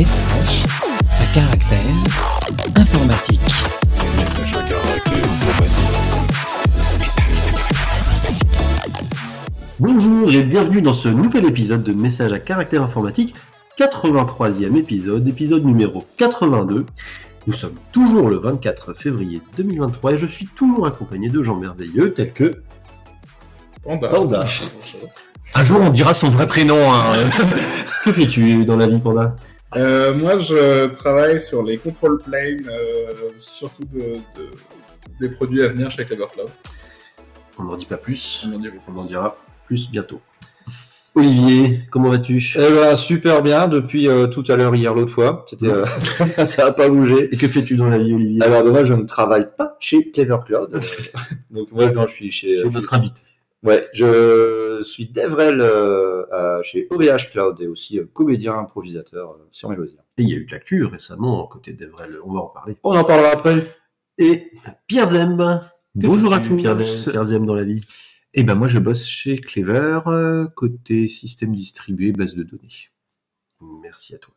Message à caractère informatique. Message à caractère informatique. Bonjour et bienvenue dans ce nouvel épisode de Message à caractère informatique, 83e épisode, épisode numéro 82. Nous sommes toujours le 24 février 2023 et je suis toujours accompagné de gens merveilleux tels que Panda. Panda. Un jour, on dira son vrai prénom. hein. Que fais-tu dans la vie, Panda? Euh, moi, je travaille sur les control planes, euh, surtout de, de- des produits à venir chez Clever Cloud. On n'en dit pas plus, On en dit oui. on en dira plus bientôt. Olivier, comment vas-tu? Eh ben, super bien depuis euh, tout à l'heure hier l'autre fois. C'était euh, ça a pas bougé. Et que fais-tu dans la vie, Olivier? Alors dommage, je ne travaille pas chez Clever Cloud. Donc moi, non, je suis chez. Notre invité. Ouais, je suis DevRel euh, chez OVH Cloud et aussi euh, comédien improvisateur euh, sur mes loisirs. Et il y a eu de l'actu récemment côté d'Evrel, on va en parler. On en parlera après. Et Pierre Zem. Bonjour à tous. Pierre, Pierre Zem dans la vie? Eh ben moi, je bosse chez Clever, euh, côté système distribué, base de données. Merci à toi.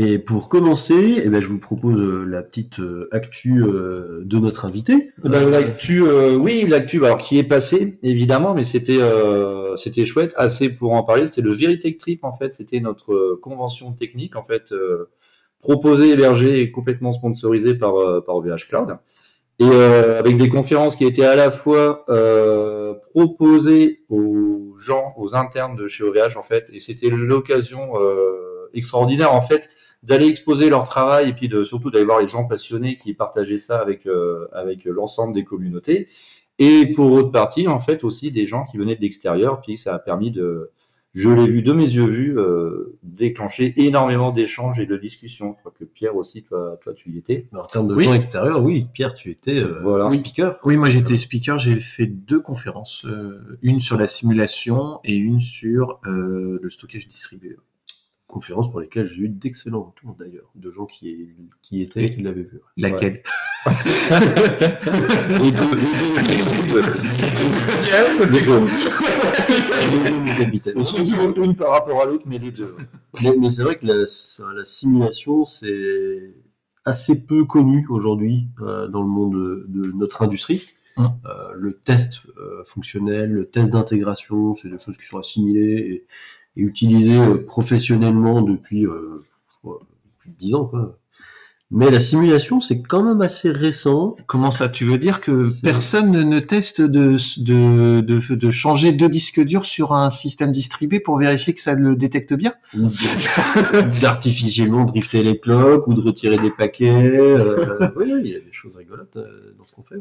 Et pour commencer, eh ben, je vous propose euh, la petite euh, actu euh, de notre invité. Eh ben, l'actu, euh, oui, l'actu, alors qui est passé évidemment, mais c'était euh, c'était chouette, assez pour en parler. C'était le Veritech Trip en fait, c'était notre euh, convention technique en fait, proposée, hébergée et complètement sponsorisée par par OVH Cloud, et avec des conférences qui étaient à la fois proposées aux gens, aux internes de chez OVH en fait, et c'était l'occasion euh, extraordinaire en fait d'aller exposer leur travail et puis de, surtout d'aller voir les gens passionnés qui partageaient ça avec, euh, avec l'ensemble des communautés. Et pour autre partie, en fait, aussi des gens qui venaient de l'extérieur, puis ça a permis de, je l'ai vu de mes yeux vus, euh, déclencher énormément d'échanges et de discussions. Je crois que Pierre aussi, toi, toi tu y étais. En termes de Oui. gens extérieurs, oui, Pierre, tu étais euh, Voilà. speaker. Oui, moi j'étais speaker, j'ai fait deux conférences, euh, une sur la simulation et une sur euh, le stockage distribué. Conférences pour lesquelles j'ai eu d'excellents retours d'ailleurs, de gens qui, qui étaient et qui l'avaient vu. Laquelle Et tout- une, une par rapport à l'autre, mais les deux. Mais, mais c'est vrai que la, simulation, c'est assez peu connu aujourd'hui euh, dans le monde de, de notre industrie. Hum. Euh, le test euh, fonctionnel, le test d'intégration, c'est des choses qui sont assimilées et, utilisées euh, professionnellement depuis euh, plus de 10 ans. Quoi. Mais la simulation, c'est quand même assez récent. Comment ça Tu veux dire que personne ne- teste de, de, de, de changer deux disques durs sur un système distribué pour vérifier que ça le détecte bien? D'artificiellement drifter les cloques ou de retirer des paquets. euh, oui, il y a des choses rigolotes euh, dans ce qu'on fait.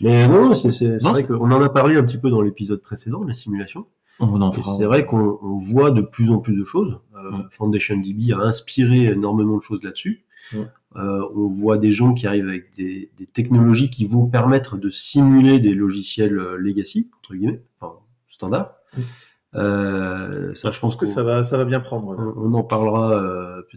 Mais non, c'est vrai qu'on en a parlé un petit peu dans l'épisode précédent, la simulation. On en fera. C'est vrai qu'on on voit de plus en plus de choses. Euh, Mm. Foundation DB a inspiré énormément de choses là-dessus. Mm. Euh, on voit des gens qui arrivent avec des, des technologies qui vont permettre de simuler des logiciels euh, legacy, entre guillemets, enfin standard. Mm. Euh, ça, Je pense que ça va, ça va bien prendre. on, on en parlera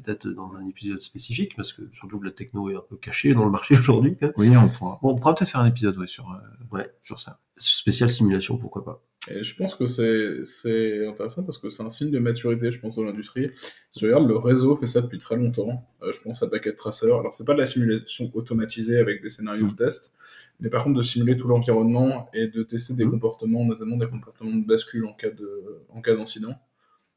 peut-être dans un épisode spécifique, parce que surtout que la techno est un peu cachée dans le marché aujourd'hui. Oui, on pourra. Bon, on pourra peut-être faire un épisode ouais, sur, euh, Ouais. sur ça. Spécial simulation, pourquoi pas. Et je pense que c'est c'est intéressant parce que c'est un signe de maturité, je pense, dans l'industrie. Si tu regardes, le réseau fait ça depuis très longtemps. Euh, je pense à Packet Tracer. Alors, c'est pas de la simulation automatisée avec des scénarios de test, mais par contre de simuler tout l'environnement et de tester des Mhm. comportements, notamment des comportements de bascule en cas de en cas d'incident.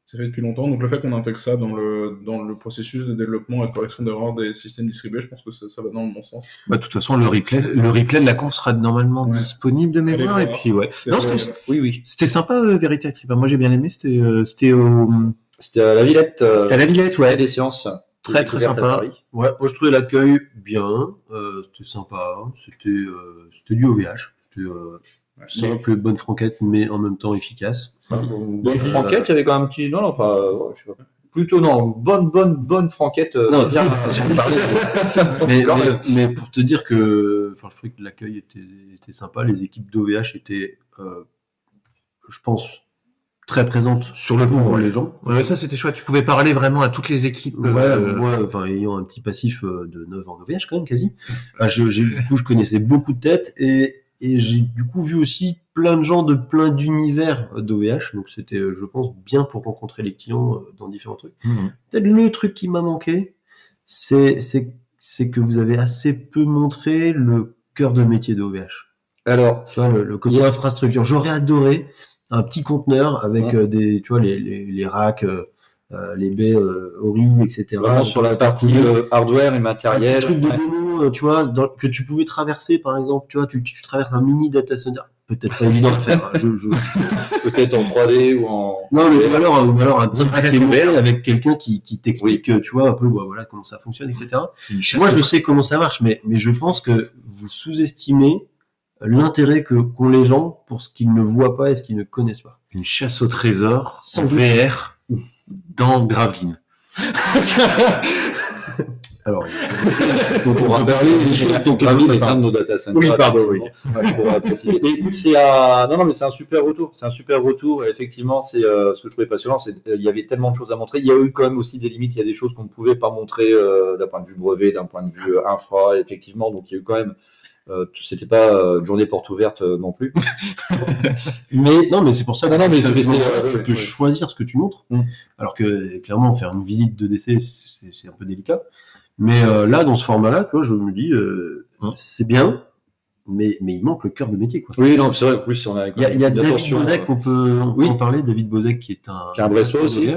C'est fait depuis longtemps. Donc, le fait qu'on intègre ça dans le, dans le processus de développement et de correction d'erreurs des systèmes distribués, je pense que ça, ça va dans le bon sens. Bah, de toute façon, le replay, le replay de la conf sera normalement Ouais. disponible de mémoire. Et puis, ouais. Non, c'était Oui, oui. c'était sympa, euh, Vérité Trip. Moi, j'ai bien aimé. C'était euh, c'était au. C'était à la Villette. euh, C'était à la Villette, ouais. des séances. Très, très sympa. Paris. Ouais, moi je trouvais l'accueil bien, euh, c'était sympa, c'était euh, c'était du OVH, c'était euh, Ouais, simple, bonne franquette, mais en même temps efficace. Bonne franquette, il y avait quand même un petit. Non, non, enfin, euh, ouais, je sais pas. Plutôt, non, bonne, bonne, bonne franquette. euh, Non, bien. façon de parler. mais, mais, mais pour te dire que, enfin, je trouvais que l'accueil était, était sympa, les équipes d'OVH étaient, euh, je pense, très présentes Sur le pour pont, ouais. les gens. Ouais, ça, c'était chouette. Tu pouvais parler vraiment à toutes les équipes. Ouais, euh, moi, enfin, ayant un petit passif euh, de 9 ans d'OVH quand même, quasi, ah, je, du coup, je connaissais beaucoup de têtes et et j'ai du coup vu aussi plein de gens de plein d'univers d'OVH, donc c'était, euh, je pense, bien pour rencontrer les clients euh, dans différents trucs. Mhm. Peut-être le truc qui m'a manqué, c'est, c'est, c'est que vous avez assez peu montré le cœur de métier d'OVH. Alors, Tu vois, le, le côté infrastructure. J'aurais adoré un petit conteneur avec Ouais. euh, des, tu vois, les, les, les racks, euh, euh, les baies euh, Ori, etc. vraiment sur la partie euh, hardware et un matériel. petit truc de ouais. Euh, tu vois, dans- que tu pouvais traverser, par exemple, tu vois, tu, tu traverses un mini data center. Peut-être pas évident à faire. hein, je- je- Peut-être en 3D ou en. Non, mais ou alors, ou alors un ouvert. avec quelqu'un qui, qui t'explique, euh, tu vois, un peu, ouais, voilà, comment ça fonctionne, etc. Une chasse Moi, au je sais comment ça marche, mais, mais je pense que vous sous-estimez l'intérêt que qu'ont les gens pour ce qu'ils ne voient pas et ce qu'ils ne connaissent pas. une chasse au trésor Sans doute. VR dans Graveline. Alors, Donc, on va parler des choses dont Gravine est un de nos data centers. Oui, pardon, oui. Mais écoute, c'est un... non, non, mais c'est un super retour. C'est un super retour. Et Effectivement, c'est euh, ce que je trouvais passionnant, c'est euh, il y avait tellement de choses à montrer. Il y a eu quand même aussi des limites. Il y a des choses qu'on ne pouvait pas montrer euh, d'un point de vue brevet, d'un point de vue euh, infra, effectivement. Donc il y a eu quand même. Euh, c'était pas euh, une journée porte ouverte euh, non plus. mais non, mais c'est pour ça que Non, non, mais ça- c'est- c'est, tu euh, ouais, peux ouais. choisir ce que tu montres. Mm. Alors que, clairement, faire une visite de décès, c'est c'est un peu délicat. Mais euh, là, dans ce format-là, tu vois, je me dis, euh, Mm. c'est bien, mais, mais il manque le cœur de métier, quoi. oui, non, c'est vrai. En plus, on a. Il y a, y a David Bozek, euh, on peut, on peut oui. en parler. David Bozek, qui est un, Qui est un Brestois un aussi.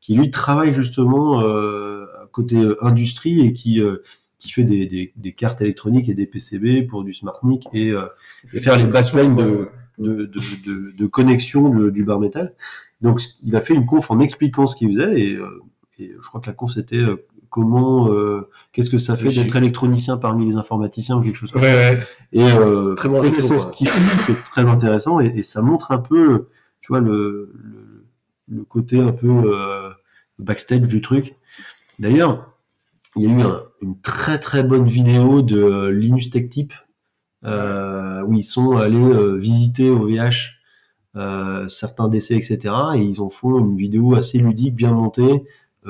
Qui lui travaille justement euh, côté euh, industrie et qui, euh, qui fait des, des, des cartes électroniques et des PCB pour du SmartNIC et, euh, et faire les backlines de, de, de, de, connexion du bar métal. Donc, il a fait une conf en expliquant ce qu'il faisait et, euh, et je crois que la conf c'était euh, comment, euh, qu'est-ce que ça fait d'être électronicien parmi les informaticiens ou quelque chose comme Ouais, ouais. ça. Et euh, Très bon fait, c'est très intéressant et, et ça montre un peu, tu vois, le, le, le côté un peu euh, backstage du truc. D'ailleurs, il y a eu un- une très très bonne vidéo de Linus Tech Tip euh, où ils sont allés euh, visiter au VH euh, certains décès, etc. Et ils en font une vidéo assez ludique, bien montée,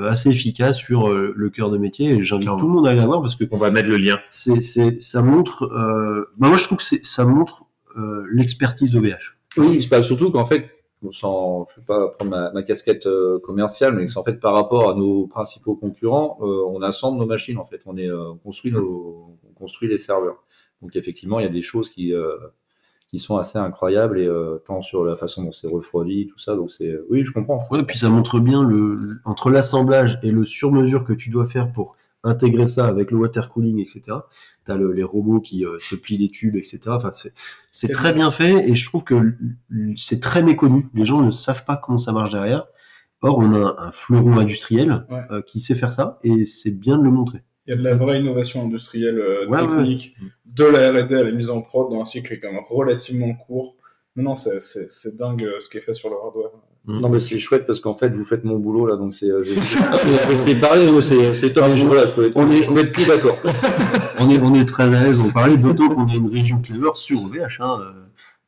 assez efficace sur euh, le cœur de métier. Et j'invite tout le monde à aller la voir parce que On va mettre le lien. c'est, c'est, ça montre. Euh, bah moi, je trouve que c'est, ça montre euh, l'expertise d'OVH. Oui, c'est pas surtout qu'en fait, sans, je vais pas prendre ma, ma casquette euh, commerciale, mais c'est en fait par rapport à nos principaux concurrents, euh, on assemble nos machines en fait, on est, euh, on construit nos, on construit les serveurs. Donc effectivement, il y a des choses qui euh, qui sont assez incroyables et euh, tant sur la façon dont c'est refroidi, tout ça. Donc c'est, oui, je comprends. Ouais, puis ça montre bien le, le- entre l'assemblage et le sur-mesure que tu dois faire pour intégrer ça avec le water cooling, etc. T'as le, les robots qui euh, te plient les tubes, etc. Enfin, c'est, c'est Et très bien fait et je trouve que c'est très méconnu. Les gens ne savent pas comment ça marche derrière. Or, on a un fleuron industriel Ouais. euh, qui sait faire ça et c'est bien de le montrer. Il y a de la vraie innovation industrielle euh, Ouais, ouais. technique, de la R&D à la mise en prod dans un cycle qui est quand même relativement court. Non, non, c'est- dingue euh, ce qui est fait sur le hardware. Non, mais c'est chouette parce qu'en fait, vous faites mon boulot là, donc c'est, euh, mais pareil, oh, c'est, top. Je- Voilà, On est- peux être plus d'accord. on est, on est très à l'aise, on parlait d'autant qu'on est une région Clever sur OVH, hein, euh,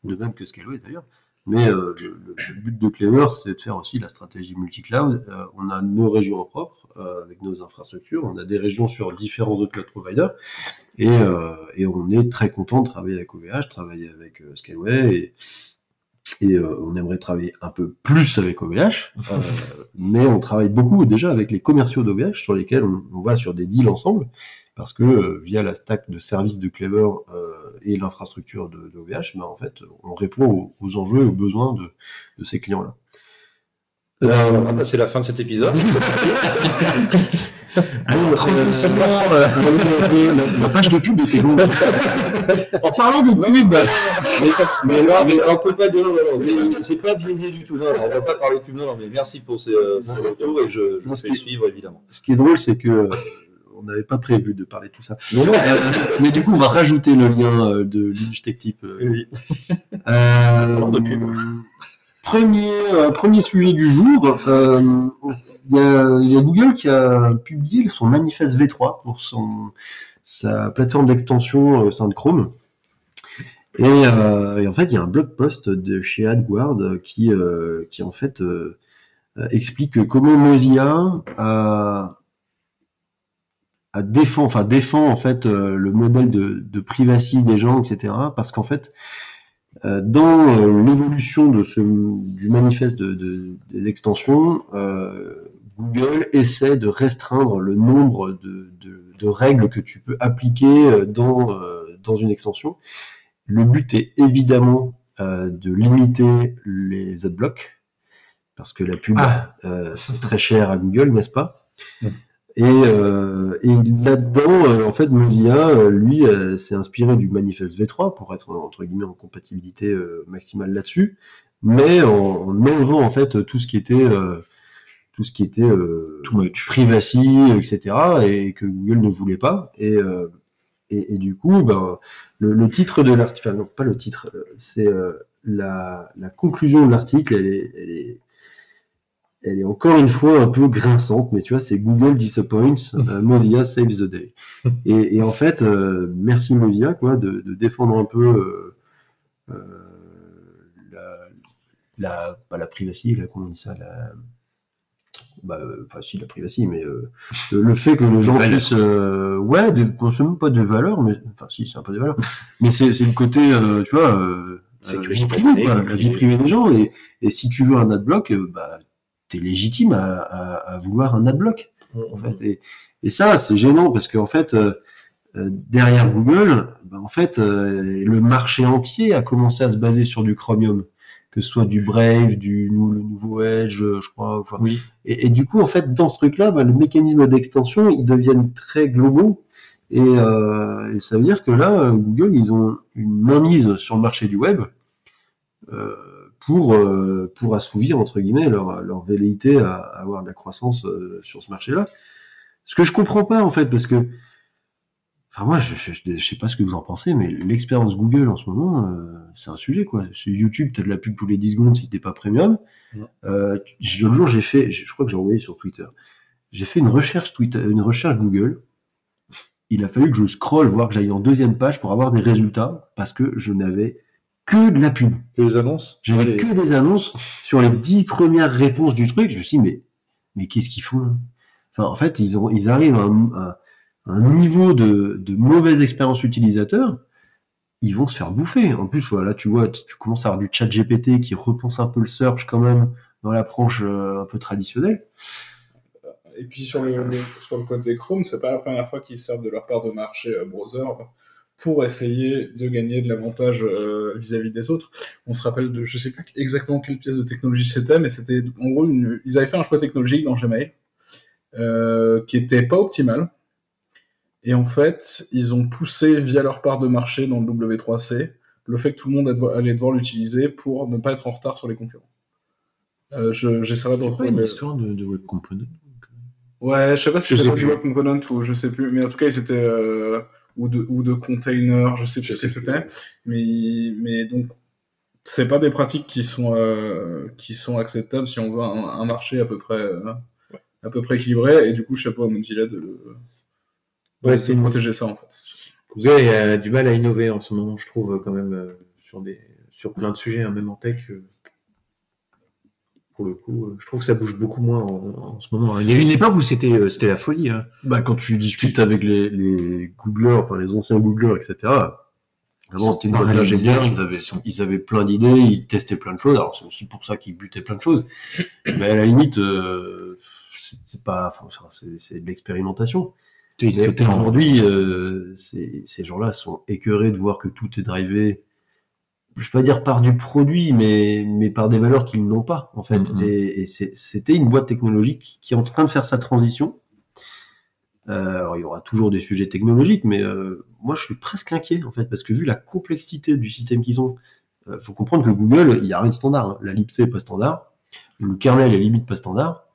de même que Scaleway d'ailleurs. Mais euh, le, but de Clever, c'est de faire aussi la stratégie multi-cloud. Euh, on a nos régions en propre, euh, avec nos infrastructures, on a des régions sur différents autres cloud providers, et, euh, et on est très content de travailler avec OVH, travailler avec euh, Scaleway, et, et euh, on aimerait travailler un peu plus avec OVH, mais on travaille beaucoup déjà avec les commerciaux d'OVH, sur lesquels on, on va sur des deals ensemble, parce que via la stack de services de Clever et l'infrastructure de, de OVH, ben, en fait, on répond aux, aux enjeux et aux besoins de, de ces clients-là. Euh, on va passer la fin de cet épisode. Alors, transitionnement, euh, la, la page de pub était longue. en parlant de pub, mais, mais, là, mais on peut pas dire, c'est- c'est pas biaisé du tout. Non, on va pas parler de pub. Non, non, mais merci pour ces, euh, retours et je, je Non, c'est- suivre évidemment. ce qui est drôle, c'est que euh, on n'avait pas prévu de parler de tout ça. Non, non, Euh, mais du coup, on va rajouter le lien euh, de Linux Tech Tip. euh. Oui. Euh, de pub. Premier, euh, premier sujet du jour. euh, Il y, a, Google qui a publié son manifeste V3 pour son, sa plateforme d'extension au sein de Chrome. Et, euh, en fait, il y a un blog post de chez AdGuard qui, euh, qui en fait euh, euh, explique comment Mozilla a défend, enfin défend en fait euh, le modèle de, de privacy des gens, etc. Parce qu'en fait, euh, dans euh, l'évolution de ce du manifeste de, de- des extensions, euh, Google essaie de restreindre le nombre de, de, de règles que tu peux appliquer euh, dans euh, dans une extension. Le but est évidemment euh, de limiter les adblocks parce que la pub Ah. euh, c'est très cher à Google, n'est-ce pas? Mm. Et, euh, et là-dedans, euh, en fait, Mozilla, euh, lui, euh, s'est inspiré du manifeste V3 pour être entre guillemets en compatibilité euh, maximale là-dessus, mais en, en enlevant en fait tout ce qui était euh, tout ce qui était euh, Too much. privacy, etc. et que Google ne voulait pas. Et, euh, et, et du coup, ben, le, le titre de l'article, enfin non, pas le titre, euh, c'est euh, la, la conclusion de l'article, elle est, elle est elle est encore une fois un peu grinçante, mais tu vois, c'est Google disappoints, euh, Mozilla saves the day. Et, et en fait, euh, merci Mozilla, quoi, de, de défendre un peu euh, euh, la, la, pas la privacy, là, comment on dit ça, la, bah, enfin si la privacy, mais le, fait que les gens puissent, ouais, de, consommer pas de valeurs, mais enfin si, c'est un peu des valeurs, mais c'est le côté, tu vois, euh, vie privée, la vie privée. des gens, et, et si tu veux un adblock, bah t'es légitime à, à, à vouloir un adblock en fait. Et, et ça, c'est gênant parce qu'en fait, euh, euh, derrière Google, ben, en fait, euh, le marché entier a commencé à se baser sur du Chromium, que ce soit du Brave, du le nouveau Edge, euh, je crois. Enfin, Oui. et, et du coup, en fait, dans ce truc-là, ben, le mécanisme d'extension, ils deviennent très globaux. Et, euh, et ça veut dire que là, Google, ils ont une mainmise sur le marché du web euh, pour euh, pour assouvir entre guillemets leur leur velléité à, à avoir de la croissance euh, sur ce marché-là. Ce que je comprends pas en fait, parce que Enfin, moi, je, je, je sais pas ce que vous en pensez, mais l'expérience Google en ce moment, euh, c'est un sujet, quoi. Sur YouTube, t'as de la pub tous les 10 secondes si t'es pas premium. Ouais. Euh, L'autre jour, j'ai fait, je crois que j'ai envoyé sur Twitter, j'ai fait une recherche Twitter, une recherche Google. Il a fallu que je scrolle, voir que j'aille en deuxième page pour avoir des résultats, parce que je n'avais que de la pub. Que les annonces J'avais que des annonces sur les dix premières réponses du truc. Je me suis dit, mais, mais qu'est-ce qu'ils font là? Enfin, en fait, ils, ont, ils arrivent à un, à un niveau de, de mauvaise expérience utilisateur. Ils vont se faire bouffer. En plus, voilà, tu vois, tu tu commences à avoir du chat GPT qui repense un peu le search quand même dans l'approche euh, un peu traditionnelle. Et puis sur le, le- sur le côté Chrome, c'est pas la première fois qu'ils servent de leur part de marché euh, browser pour essayer de gagner de l'avantage euh, vis-à-vis des autres. On se rappelle de, je sais pas exactement quelle pièce de technologie c'était, mais c'était en gros, une, ils avaient fait un choix technologique dans Gmail euh, qui était pas optimal. Et en fait, ils ont poussé via leur part de marché dans le W3C le fait que tout le monde allait devoir- l'utiliser pour ne pas être en retard sur les concurrents. Euh, je- J'essaierai de C'est pas retrouver une le- histoire de, de web component. Ouais, je sais pas si Je c'était du web component ou je sais plus, mais en tout cas ils étaient euh, ou de ou de container, je sais plus ce que c'était, mais mais donc c'est pas des pratiques qui sont euh, qui sont acceptables si on veut un, un marché à peu près euh, à peu près équilibré et du coup chapeau à Mozilla de, de Ouais, de une- protéger ça en fait. Google a du mal à innover en ce moment, je trouve, quand même, euh, sur, des, sur plein de sujets, hein, même en tech. Pour le coup, euh, je trouve que ça bouge beaucoup moins en, en ce moment. Il y a eu une époque où c'était euh, c'était la folie. hein. Bah, quand tu discutes avec les, les Googlers, enfin les anciens Googlers, etc. Avant, c'était une Par bonne les ingénieurs, visages, ils avaient, ils avaient plein d'idées, ils testaient plein de choses. Alors, c'est aussi pour ça qu'ils butaient plein de choses. Mais à la limite, euh, c'est pas, enfin, c'est de l'expérimentation. Aujourd'hui, euh, ces, ces gens-là sont écœurés de voir que tout est drivé, je vais pas dire par du produit, mais, mais par des valeurs qu'ils n'ont pas, en fait. Mhm. Et, c'était une boîte technologique qui est en train de faire sa transition. Euh, alors, il y aura toujours des sujets technologiques, mais euh, moi, je suis presque inquiet, en fait, parce que vu la complexité du système qu'ils ont, euh, faut comprendre que Google, il n'y a rien de standard. hein. La libc est pas standard, le kernel est limite pas standard.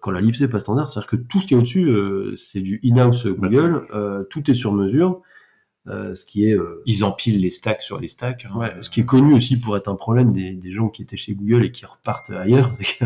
Quand la libc est pas standard, c'est-à-dire que tout ce qui est au-dessus, c'est du in-house Google, tout est sur mesure, ce qui est euh, Ils empilent les stacks sur les stacks. hein. Ouais, ce qui est connu aussi pour être un problème des, des gens qui étaient chez Google et qui repartent ailleurs, c'est que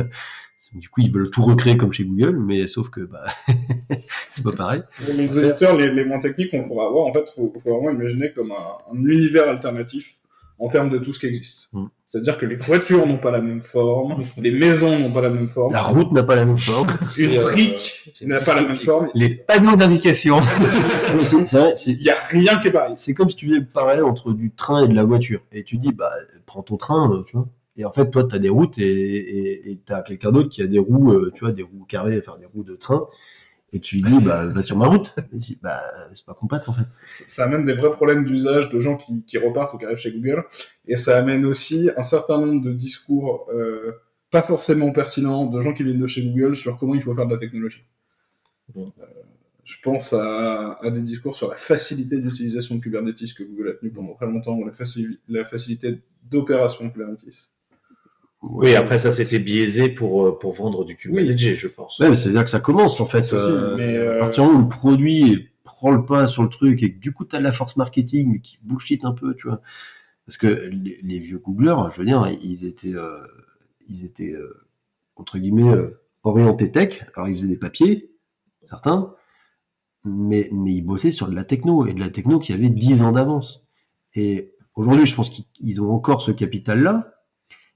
du coup ils veulent tout recréer comme chez Google, mais sauf que bah c'est pas pareil. Les auditeurs les, les moins techniques qu'on pourra avoir, en fait, faut, faut vraiment imaginer comme un, un univers alternatif en termes de tout ce qui existe. Mm. C'est-à-dire que les voitures n'ont pas la même forme, les maisons n'ont pas la même forme, La route n'a pas la même forme. une euh, brique n'a pas la même forme. Les panneaux d'indication. Il n'y a rien qui est pareil. c'est comme si tu faisais le parallèle entre du train et de la voiture. Et tu dis, bah, prends ton train, euh, tu vois. Et en fait, toi, tu as des routes et tu as quelqu'un d'autre qui a des roues, euh, tu vois, des roues carrées, enfin des roues de train. Et tu lui dis, bah, va sur ma route. Et il dit, bah, c'est pas compatible, en fait. Ça ça amène des vrais problèmes d'usage de gens qui, qui repartent ou qui arrivent chez Google. Et ça amène aussi un certain nombre de discours euh, pas forcément pertinents de gens qui viennent de chez Google sur comment il faut faire de la technologie. Euh, je pense à, à des discours sur la facilité d'utilisation de Kubernetes que Google a tenu pendant très longtemps, ou la, faci- la facilité d'opération de Kubernetes. Oui, après ça, c'était biaisé pour, euh, pour vendre du Kubernetes, je pense. Ouais, mais c'est-à-dire que ça commence, en fait. Euh, mais, euh, À partir du moment où le produit prend le pas sur le truc et que du coup, tu as de la force marketing mais qui bullshit un peu, tu vois. Parce que les, les vieux Googlers, je veux dire, ils étaient, euh, ils étaient euh, entre guillemets, euh, orientés tech. Alors, ils faisaient des papiers, certains, mais, mais ils bossaient sur de la techno, et de la techno qui avait 10 ans d'avance. Et aujourd'hui, je pense qu'ils ils ont encore ce capital-là,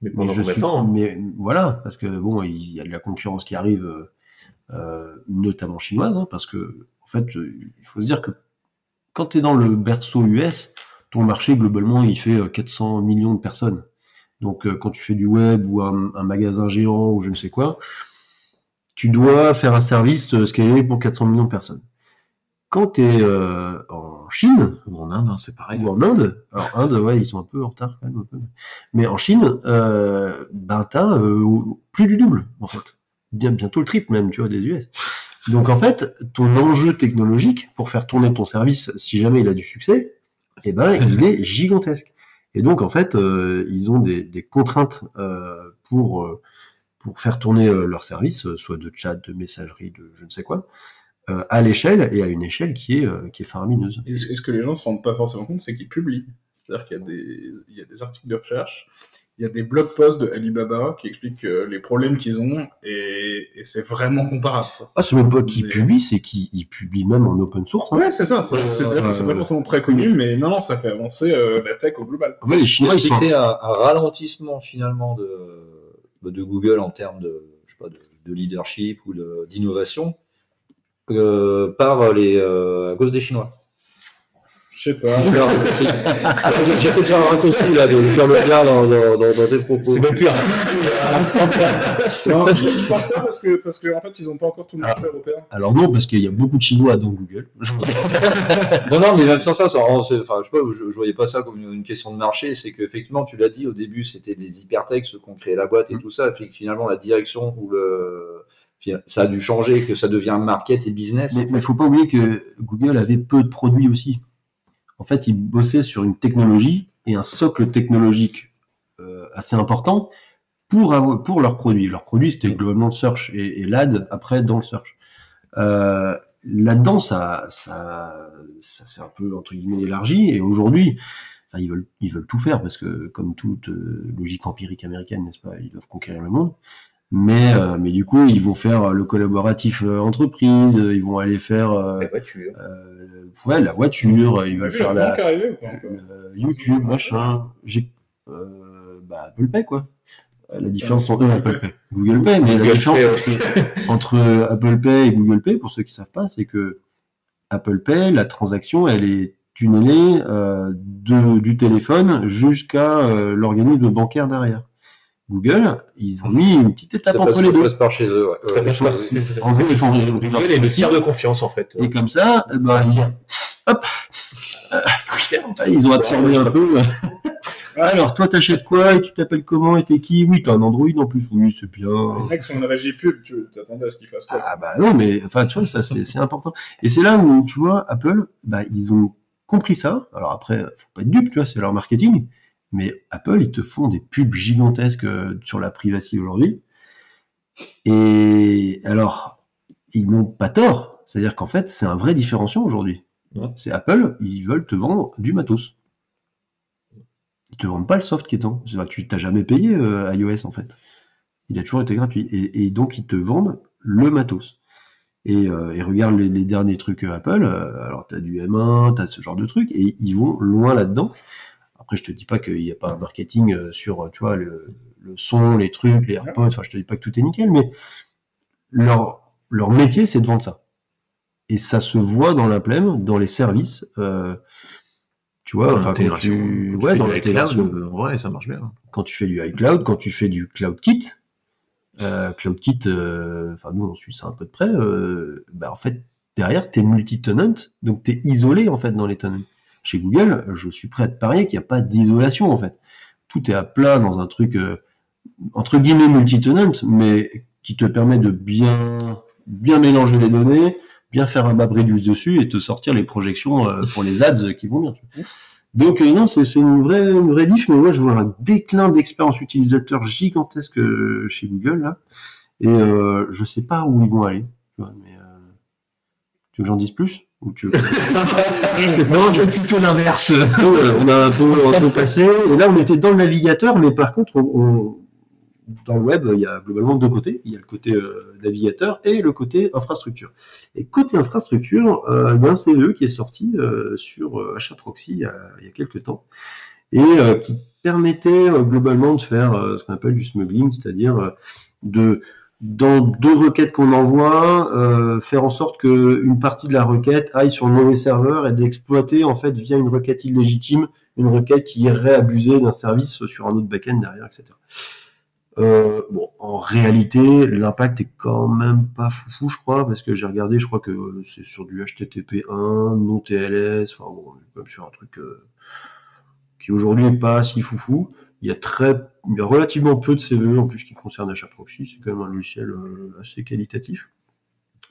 Mais mais pendant je combien de suis- temps hein mais voilà, parce que bon, il y a de la concurrence qui arrive, euh, euh, notamment chinoise, hein, parce que en fait, euh, il faut se dire que quand tu es dans le berceau US, ton marché globalement, il fait euh, 400 millions de personnes. Donc, quand tu fais du web ou un, un magasin géant ou je ne sais quoi, tu dois faire un service scalé pour 400 millions de personnes. Quand tu es en Chine, Ou en Inde, hein, c'est pareil. ou en Inde, alors Inde, ouais, ils sont un peu en retard quand même. Un peu. Mais en Chine, euh, ben t'as euh, plus du double, en fait. Bien, bientôt le triple même, tu vois, des US. Donc en fait, ton enjeu technologique pour faire tourner ton service, si jamais il a du succès, eh ben il est gigantesque. Et donc en fait, euh, ils ont des, des contraintes euh, pour euh, pour faire tourner euh, leur service, euh, soit de chat, de messagerie, de je ne sais quoi, euh, à l'échelle et à une échelle qui est euh, qui est faramineuse. Et ce et ce que les gens se rendent pas forcément compte, c'est qu'ils publient. C'est-à-dire qu'il y, a des- il y a des articles de recherche, il y a des blog posts de Alibaba qui expliquent euh, les problèmes qu'ils ont, et, et c'est vraiment comparable. quoi. Ah, c'est même pas qu'ils publient, c'est qu'ils ils publient même en open source. Hein. Ouais, c'est ça. C'est- C'est-à-dire que c'est pas euh, forcément très connu, mais non, non, ça fait avancer euh, la tech au global. Ouais, les Chinois, ils sont. C'était un, un ralentissement finalement de, de Google en termes de, je sais pas, de, de leadership ou de- d'innovation euh, par les, euh, à cause des Chinois. Je sais pas. Alors, J'ai fait déjà un raccourci là, de faire le bien dans, dans, dans, dans tes propos. C'est même plus un- Non, je, je pense pas parce que, parce que en fait, ils ont pas encore tout le marché européen. Alors non, parce qu'il y a beaucoup de Chinois dans Google. Non, non, mais même sans ça, enfin, je, sais pas, je, je voyais pas ça comme une, une question de marché. C'est qu'effectivement, tu l'as dit au début, c'était des hypertextes ont créé la boîte et tout ça. Que finalement, la direction ou le, ça a dû changer, que ça devient market et business. Mais il faut pas oublier que Google avait peu de produits aussi. En fait, ils bossaient sur une technologie et un socle technologique euh, assez important pour, avoir- pour leurs produits. Leurs produits, c'était globalement le search et, et l'ad après dans le search. Euh, Là-dedans, ça, ça, ça s'est un peu entre guillemets élargi et aujourd'hui, enfin, ils veulent, ils veulent tout faire parce que comme toute euh, logique empirique américaine, n'est-ce pas, ils doivent conquérir le monde. Mais, euh, mais du coup, ils vont faire le collaboratif euh, entreprise, euh, ils vont aller faire euh, La voiture. euh, ouais, la voiture, ils veulent faire la, euh, YouTube, machin. J'ai, euh, bah, Apple Pay, quoi. Euh, La différence entre euh, Apple Pay, Google Pay, mais la Google différence Pay, entre, entre Apple Pay et Google Pay, pour ceux qui savent pas, c'est que Apple Pay, la transaction, elle est tunnelée euh, de, du téléphone jusqu'à euh, l'organisme bancaire derrière. Google, ils ont mis une petite ça étape entre les ça deux. passe par chez eux. ouais. Ça passe par- En ils font- Google est le tiers de confiance, en fait. Et comme ça, eh ben, ils, hop, euh, ils ont absorbé un peu. Alors, toi, t'achètes quoi et tu t'appelles comment et t'es qui? Oui, t'as un Android en plus. Oui, c'est bien. Les mecs, si on avait pub, tu t'attendais à ce qu'ils fassent quoi? Ah bah non, mais enfin, tu vois, ça c'est c'est important. Et c'est là où, tu vois, Apple, bah, ils ont compris ça. Alors après, faut pas être dupe, tu vois, c'est leur marketing. Mais Apple, ils te font des pubs gigantesques euh, sur la privacy aujourd'hui. Et alors, ils n'ont pas tort. C'est-à-dire qu'en fait, c'est un vrai différenciant aujourd'hui. Ouais. C'est Apple, ils veulent te vendre du matos. Ils te vendent pas le soft qui est que Tu t'as jamais payé euh, iOS en fait. Il a toujours été gratuit. Et, et donc ils te vendent le matos. Et, euh, et regarde les, les derniers trucs Apple. euh, alors t'as du M1, t'as ce genre de trucs, et ils vont loin là-dedans. Après, je te dis pas qu'il n'y a pas un marketing euh, sur, tu vois, le, le son, les trucs, les AirPods. Enfin, je te dis pas que tout est nickel, mais leur, leur métier, c'est de vendre ça. Et ça se voit dans la plème, dans les services. euh, tu vois, Dans enfin, quand tu, quand tu ouais, fais dans du l'intégration iCloud, euh, ouais, ça marche bien. quand tu fais du iCloud, quand tu fais du CloudKit, euh, CloudKit, euh, enfin nous on suit ça un peu de près, euh, bah en fait derrière t'es multi-tenant, donc t'es isolé en fait dans les tenants. Chez Google, je suis prêt à te parier qu'il n'y a pas d'isolation en fait. Tout est à plat dans un truc euh, entre guillemets multi-tenant, mais qui te permet de bien mélanger les données, bien faire un Babridius dessus et te sortir les projections euh, pour les ads qui vont bien. Donc euh, non, c'est une vraie, une diff, mais moi je vois un déclin d'expérience utilisateur gigantesque chez Google là, et je sais pas où ils vont aller. Tu veux que j'en dise plus? Ou tu veux... non, je fais plutôt l'inverse. Voilà, on a un peu, un peu passé, et là on était dans le navigateur, mais par contre, on, on- dans le web, il y a globalement deux côtés. Il y a le côté euh, navigateur et le côté infrastructure. Et côté infrastructure, euh, il y a un CVE qui est sorti euh, sur euh, HAProxy il y, a, il y a quelques temps, et euh, qui permettait euh, globalement de faire euh, ce qu'on appelle du smuggling, c'est-à-dire euh, de dans deux requêtes qu'on envoie, euh, faire en sorte que une partie de la requête aille sur le mauvais serveur et d'exploiter en fait via une requête illégitime une requête qui irait abuser d'un service sur un autre backend derrière, etc. Euh, bon, en réalité, l'impact est quand même pas foufou, je crois, parce que j'ai regardé, je crois que c'est sur du HTTP1, non TLS, enfin bon, même sur un truc euh, qui aujourd'hui est pas si foufou. Il y a très, il y a relativement peu de CVE en plus qui concernent HAProxy, c'est quand même un logiciel euh, assez qualitatif.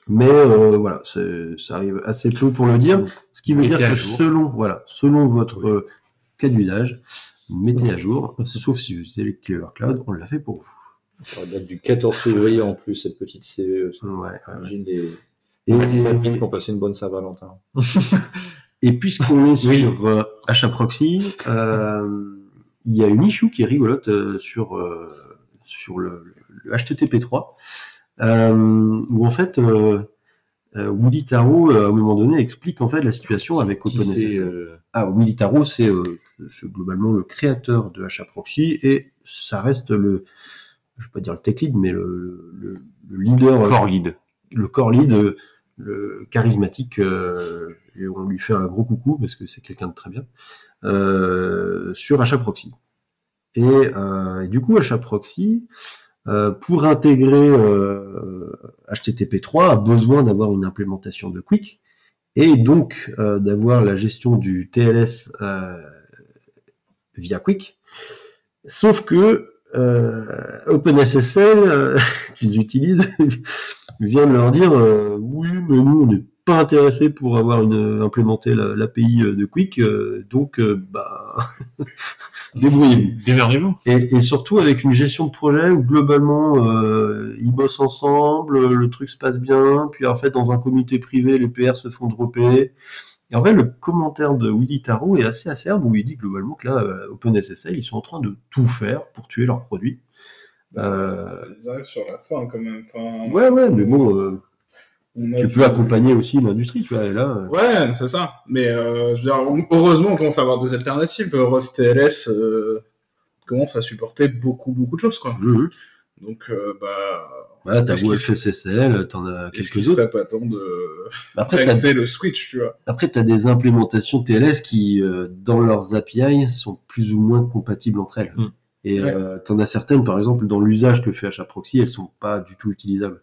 Mais euh, voilà, ça arrive assez tôt pour le dire, ce qui veut Mettez dire que jour. selon, voilà, selon votre euh, cas d'usage, mettez à jour, sauf si vous utilisez Clever Cloud, on l'a fait pour vous. Ça date du 14 février en plus, cette petite CVE. Ouais, ouais, ouais. J'imagine les, Et, les amis qui ont passé une bonne Saint-Valentin. et puisqu'on est Oui. sur euh, HAProxy, euh, il y a une issue qui est rigolote euh, sur, euh, sur le, le HTTP3, euh, où en fait, euh, euh, Woody Taro, euh, à un moment donné, explique en fait la situation avec OpenSSL. Ah, Willy Taro, c'est euh, globalement le créateur de HAProxy et ça reste le, je vais pas dire le tech lead, mais le, le, le leader, euh, Core lead. le core lead, le charismatique, euh, et on lui fait un gros coucou parce que c'est quelqu'un de très bien, euh, sur HAProxy. Et, euh, et du coup, HAProxy, euh, pour intégrer euh, HTTP3, a besoin d'avoir une implémentation de Quick et donc euh, d'avoir la gestion du TLS euh, via Quick. Sauf que euh, OpenSSL, euh, qu'ils utilisent, vient de leur dire euh, oui, mais nous on n'est pas intéressé pour avoir une implémenter la- l'API de Quick, euh, donc euh, bah débrouillez-vous. Démerdez-vous. Et, et surtout avec une gestion de projet où globalement euh, ils bossent ensemble, le truc se passe bien, puis en fait dans un comité privé les PR se font dropper. Et en fait le commentaire de Willy Taro est assez acerbe où il dit globalement que là euh, OpenSSL ils sont en train de tout faire pour tuer leurs produits. Euh, Ils arrivent sur la fin quand même. Enfin, ouais ouais mais bon euh, tu peux accompagner aussi l'industrie tu vois et là euh, Ouais, c'est ça. Mais euh, je veux dire, heureusement, on commence à avoir des alternatives. Rust TLS euh, commence à supporter beaucoup, beaucoup de choses, quoi. Donc, euh, bah, voilà t'as Est-ce qu'il Wolf SSL t'en as quelques autres pas temps de après t'as le switch, tu vois Après, tu as des implémentations TLS qui, euh, dans leurs API, sont plus ou moins compatibles entre elles. Mm. Et Ouais. euh, tu en as certaines, par exemple, dans l'usage que fait HAProxy, elles sont pas du tout utilisables.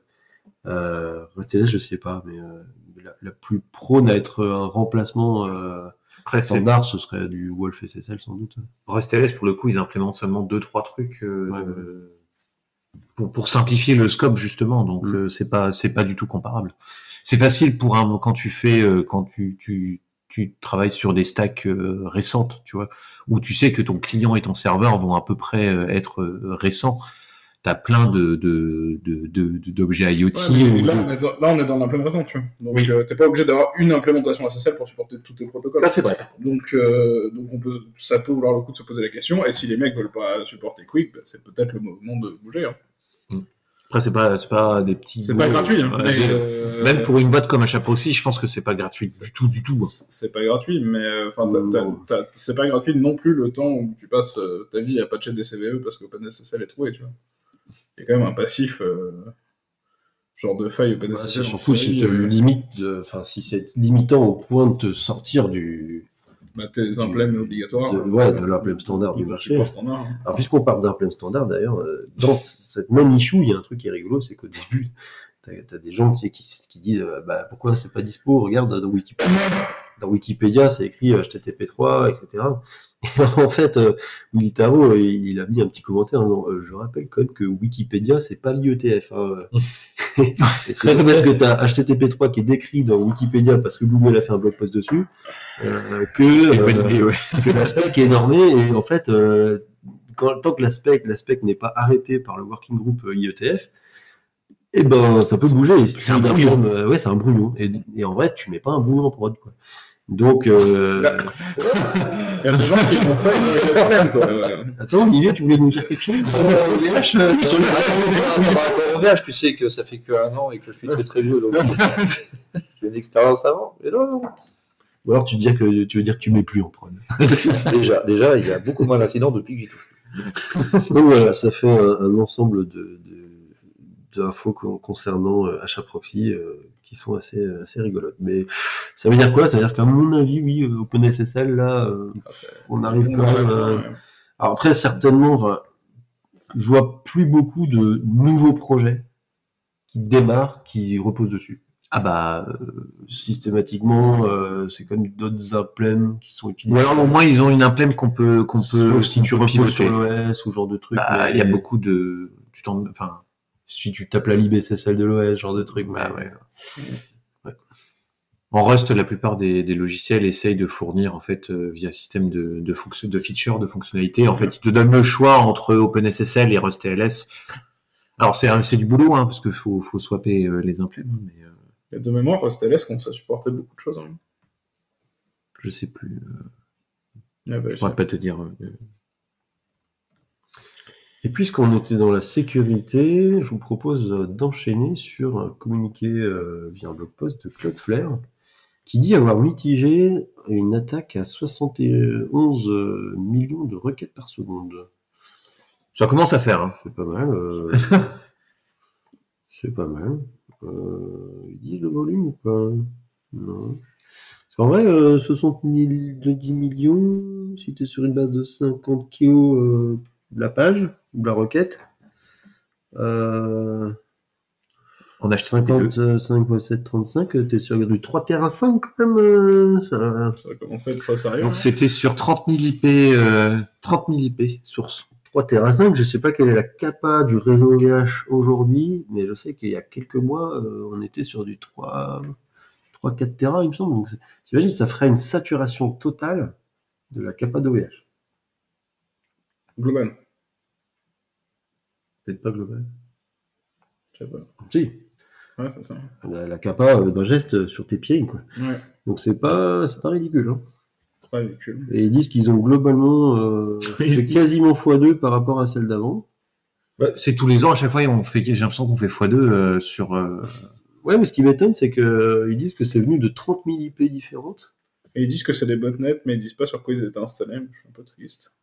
Euh, TLS, je sais pas, mais euh, la, la plus prône à être un remplacement euh, Après, standard, ce serait du Wolf SSL sans doute. RestLS, pour le coup, ils implémentent seulement deux, trois trucs euh, Ouais, pour, pour simplifier le scope, justement. Donc, Mm. euh, c'est pas, c'est pas du tout comparable. C'est facile pour un, quand tu fais, euh, quand tu, tu, tu travailles sur des stacks euh, récentes, tu vois, où tu sais que ton client et ton serveur vont à peu près euh, être euh, récents. T'as plein de, de, de, de- de- d'objets IoT. Ouais, mais ou là, de- on est dans, là, on est dans l'implémentation, tu vois. Donc, Oui. euh, t'es pas obligé d'avoir une implémentation SSL pour supporter tous tes protocoles. c'est vrai. Donc, euh, donc on peut, ça peut vouloir le coup de se poser la question. Et si les mecs veulent pas supporter Quick, bah, c'est peut-être le moment de bouger. hein. Après, c'est pas, c'est pas des petits. C'est pas gratuit. hein, mais, euh, Même pour une boîte comme HAProxy, je pense que c'est pas gratuit du tout, du tout. hein. C'est pas gratuit, mais euh, enfin, t'as- c'est pas gratuit non plus le temps où tu passes ta vie à patcher des CVE parce qu'OpenSSL est trouvé, tu vois. Il y a quand même un passif, euh, genre de faille Ouais, OpenSSL. c'est surtout si te euh, limite, de- enfin si c'est limitant au point de te sortir du, bah, tes implèmes obligatoires. de, ouais, de l'implème standard du marché. standard. hein. Alors puisqu'on parle d'implème standard d'ailleurs, euh, dans cette même issue, il y a un truc qui est rigolo, c'est qu'au début, t'as as des gens tu sais, qui, qui disent bah, pourquoi c'est pas dispo, regarde dans Wikipédia, dans Wikipédia c'est écrit euh, HTTP3, etc. Et en fait, euh, Willy Tarot, euh, il, a mis un petit commentaire en disant euh, je rappelle quand même que Wikipédia c'est pas l'IETF. Hein. Et c'est parce que tu as HTTP3 qui est décrit dans Wikipédia parce que Google a fait un blog post dessus euh, que, euh, idée, ouais. que la spec est normée et en fait euh, quand, tant que la spec, la spec n'est pas arrêtée par le working group euh, IETF eh ben ça peut bouger c'est un brouillon. Euh, ouais c'est un brouillon et, et en vrai tu mets pas un brouillon en prod quoi donc euh, Il y a des gens qui font ça, ils ont des problèmes, quoi. Attends Olivier tu voulais nous dire quelque chose Euh, sur le- rapport VH, tu sais que ça fait que un an et que je suis très très vieux, donc j'ai une expérience avant. Mais non, non. ou alors tu, dis que, tu veux dire que tu mets plus en prod Déjà, déjà, il y a beaucoup moins d'incidents depuis que j'y touche. donc voilà ça fait un, un ensemble de, de d'infos con- concernant euh, HAProxy euh, qui sont assez assez rigolotes mais ça veut dire quoi? Ça veut dire qu'à mon avis oui euh, OpenSSL là euh, ah, on arrive quand même à-. Alors après, certainement, enfin, je vois plus beaucoup de nouveaux projets qui démarrent, qui reposent dessus. Ah bah, euh, Systématiquement, euh, c'est comme d'autres implèmes qui sont utilisés. ou alors au moins ils ont une implème qu'on peut, qu'on peut, si tu reposes sur l'OS ou ce genre de truc. Bah, mais il y a beaucoup de, tu t'en, enfin, Si tu tapes la libSSL de l'OS, ce genre de truc. Bah mais- ouais. En Rust, la plupart des, des logiciels essayent de fournir en fait euh, via système de, de, fonction- de features, de fonctionnalités. En fait, ils te donnent le choix entre OpenSSL et RustTLS. Alors c'est du boulot hein, parce qu'il faut, faut swapper euh, les implèmes, mais euh, de mémoire, RustLS, quand ça supportait beaucoup de choses. Hein. je sais plus. euh, Ah bah, je pourrais pas te dire. euh, Et puisqu'on était dans la sécurité, je vous propose euh, d'enchaîner sur un communiqué euh, via un blog post de Claude Flair qui dit avoir mitigé une attaque à 71 euh, millions de requêtes par seconde. Ça commence à faire. Hein. C'est pas mal. euh, C'est pas mal. Euh, ils disent le volume ou pas? Non. Qu'en vrai, euh, 60 000 de 10 millions, si tu es sur une base de 50 kg euh, de la page ou de la requête, euh, On a acheté deux. 55 x 7, 35, tu es sur du 3 Tera 5 quand même. euh, ça- Ça a commencé à être sérieux. Donc c'était sur 30 000 IP, euh, 30 000 IP sur 3 Tera 5, je sais pas quelle est la capa du réseau OVH aujourd'hui, mais je sais qu'il y a quelques mois, euh, on était sur du 3, 3 4 Tera, il me semble. Donc, t'imagines, ça ferait une saturation totale de la capa d'OVH. Global. Peut-être pas global. Je sais pas. Si, Ouais, c'est ça. la, la capa euh, d'un geste sur tes pieds, quoi. Ouais, Donc c'est pas, c'est pas ridicule. Hein. très ridicule. Et ils disent qu'ils ont globalement euh, fait quasiment x2 par rapport à celle d'avant. Bah, c'est tous les ans, à chaque fois, on fait, j'ai l'impression qu'on fait x2 euh, sur. euh, Ouais, mais ce qui m'étonne, c'est qu'ils disent que c'est venu de 30 000 IP différentes. Et ils disent que c'est des botnets, mais ils disent pas sur quoi ils étaient installés. Je suis un peu triste.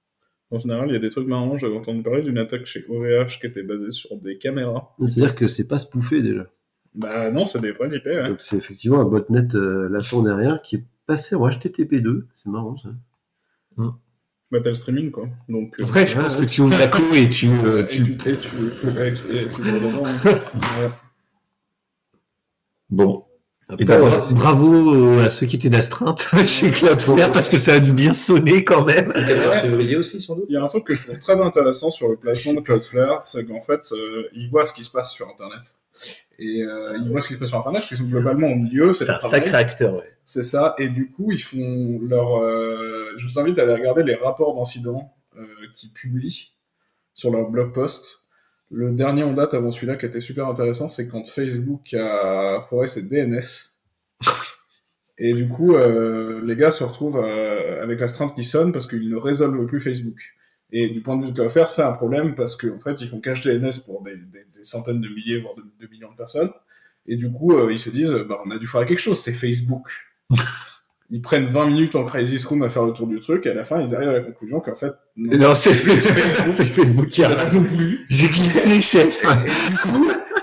En général, il y a des trucs marrants. J'avais entendu parler d'une attaque chez OVH qui était basée sur des caméras. C'est-à-dire que c'est pas spoofé déjà. Bah non, c'est des vrais IP, ouais. Donc c'est effectivement un botnet euh, latent derrière qui est passé en HTTP2. C'est marrant ça. Bah t'as le streaming, quoi. Donc, euh, Ouais, je pense que tu ouvres la clé et tu, euh, et tu... tu, et tu, et tu, et tu vas dedans, hein. Ouais. Bon. Et c'est- bravo euh, à ceux qui étaient d'astreinte chez Cloud Flair parce que ça a dû bien sonner quand même. 14 février aussi, sans doute. Il y a un truc que je trouve très intéressant sur le placement de Cloudflare, c'est qu'en fait, euh, ils voient ce qui se passe sur Internet. Et euh, ils voient ce qui se passe sur Internet, parce qu'ils sont globalement au milieu, c'est un travail. sacré acteur, ouais. C'est ça, et du coup, ils font leur. euh, Je vous invite à aller regarder les rapports d'incidents euh, qu'ils publient sur leur blog post. Le dernier en date avant celui-là qui était super intéressant, c'est quand Facebook a foiré ses DNS. Et du coup, euh, les gars se retrouvent euh, avec la strinte qui sonne parce qu'ils ne résolvent plus Facebook. Et du point de vue de Cloudflare, c'est un problème parce qu'en fait, ils font cache DNS pour des, des- des centaines de milliers, voire de, de millions de personnes. Et du coup, euh, ils se disent, bah, on a dû faire quelque chose, c'est Facebook. ils prennent 20 minutes en crisis room à faire le tour du truc, et à la fin, ils arrivent à la conclusion qu'en fait, non, Non, c'est Facebook. qui a. raison plus. J'ai glissé, chef.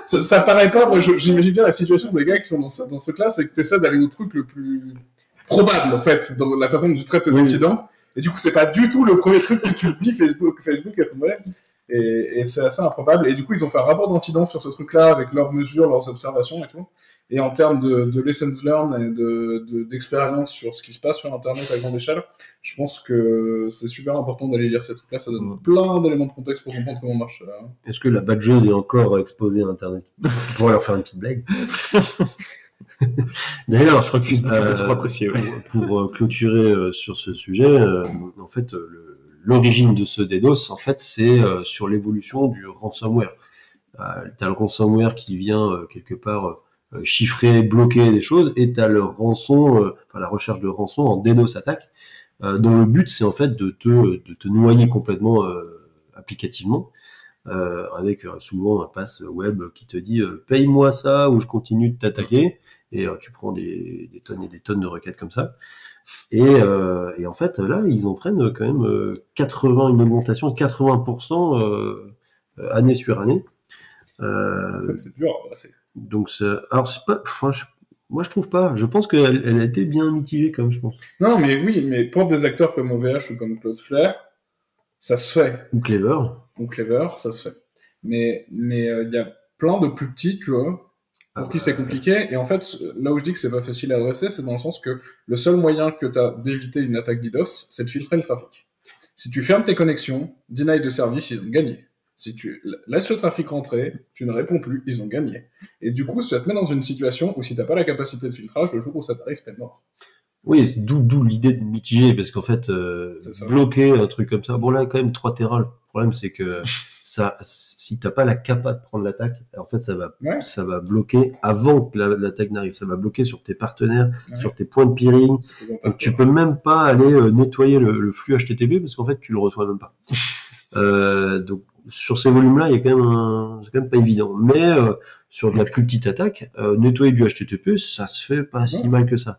Ça, ça paraît pas, moi j'imagine bien la situation des gars qui sont dans ce, dans ce classe, c'est que tu essaies d'aller au truc le plus probable, en fait, dans la façon dont tu traites tes Oui. incidents. Et du coup, c'est pas du tout le premier truc que tu dis Facebook, Facebook est tombé. Et, et c'est assez improbable. Et du coup, ils ont fait un rapport d'incident sur ce truc-là avec leurs mesures, leurs observations et tout. Et en termes de, de lessons learned et de, de- d'expérience sur ce qui se passe sur Internet à grande échelle, je pense que c'est super important d'aller lire ces trucs-là. Ça donne plein d'éléments de contexte pour comprendre comment marche. euh, Est-ce que la badgeuse est encore exposée à Internet? On pourrait leur faire une petite blague. D'ailleurs, Je crois que Euh, apprécié. ouais. pour, pour, euh, clôturer euh, sur ce sujet, euh, en fait, euh, le- l'origine de ce DDoS, en fait, c'est euh, sur l'évolution du ransomware. Euh, t'as le ransomware qui vient euh, quelque part chiffrer, bloquer des choses, et t'as le rançon, enfin la recherche de rançon en DDoS attaque, dont le but c'est en fait de te, de te noyer complètement applicativement. euh, avec euh, souvent un pass web qui te dit euh, paye-moi ça ou je continue de t'attaquer et tu prends des, des tonnes et des tonnes de requêtes comme ça. Et, euh, et en fait, là, ils en prennent quand même euh, 80, une augmentation de 80% euh, euh, année sur année. En Euh, fait, c'est dur à adresser. donc, alors, pas, moi je, moi, je trouve pas. Je pense qu'elle elle a été bien mitigée, comme je pense. Non, mais oui, mais pour des acteurs comme OVH ou comme Cloudflare, ça se fait. Ou Clever. Ou Clever, ça se fait. Mais mais euh, il y a plein de plus petits, tu vois, pour qui c'est compliqué. Et en fait, là où je dis que c'est pas facile à adresser, c'est dans le sens que le seul moyen que tu as d'éviter une attaque DDoS, c'est de filtrer le trafic. Si tu fermes tes connexions, deny de service, ils ont gagné. Si tu laisses le trafic rentrer, tu ne réponds plus, ils ont gagné. Et du coup, ça te met dans une situation où si t'as pas la capacité de filtrage, le jour où ça t'arrive, t'es mort. Oui, c'est d'où l'idée de mitiger, parce qu'en fait, euh, bloquer un truc comme ça, bon là, quand même, 3 terrains, le problème, c'est que ça, si t'as pas la capa de prendre l'attaque, en fait, ça va, Ouais. ça va bloquer avant que la- l'attaque n'arrive. Ça va bloquer sur tes partenaires, Ouais. sur tes points de peering. Donc, tu peux même pas aller euh, nettoyer le, le flux HTTP parce qu'en fait, tu le reçois même pas. Euh, donc, sur ces volumes-là, il y a quand même un, c'est quand même pas évident. Mais euh, sur de la plus petite attaque, euh, nettoyer du HTTP, ça se fait pas si mal que ça.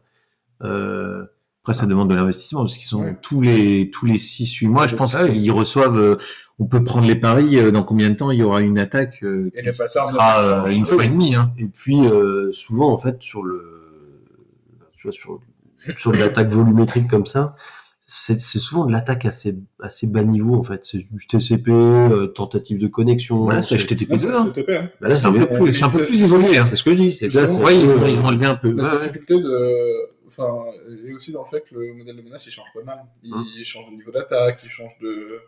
Euh, Après, ça demande de l'investissement parce qu'ils sont Ouais. tous les tous les 6-8 mois. Je pense qu'ils reçoivent. euh, on peut prendre les paris. euh, dans combien de temps il y aura une attaque euh, Et qui les patterns sera euh, une fois et demie. Hein. Et puis euh, souvent en fait sur le tu vois, sur, sur de l'attaque volumétrique comme ça, c'est c'est souvent de l'attaque assez assez bas niveau en fait. C'est du TCP, euh, tentative de connexion. Voilà, c'est HTTP Ouais, 2. c'est Hein. Hein. bah là, C'est un peu c'est plus, c'est un peu c'est- plus évolué. Hein. c'est ce que je dis. Là, Ouais, ils ont, ils ont enlevé un peu. La difficulté de. Enfin, et aussi dans le fait que le modèle de menace il change pas mal. Il, il change de niveau d'attaque, il change de,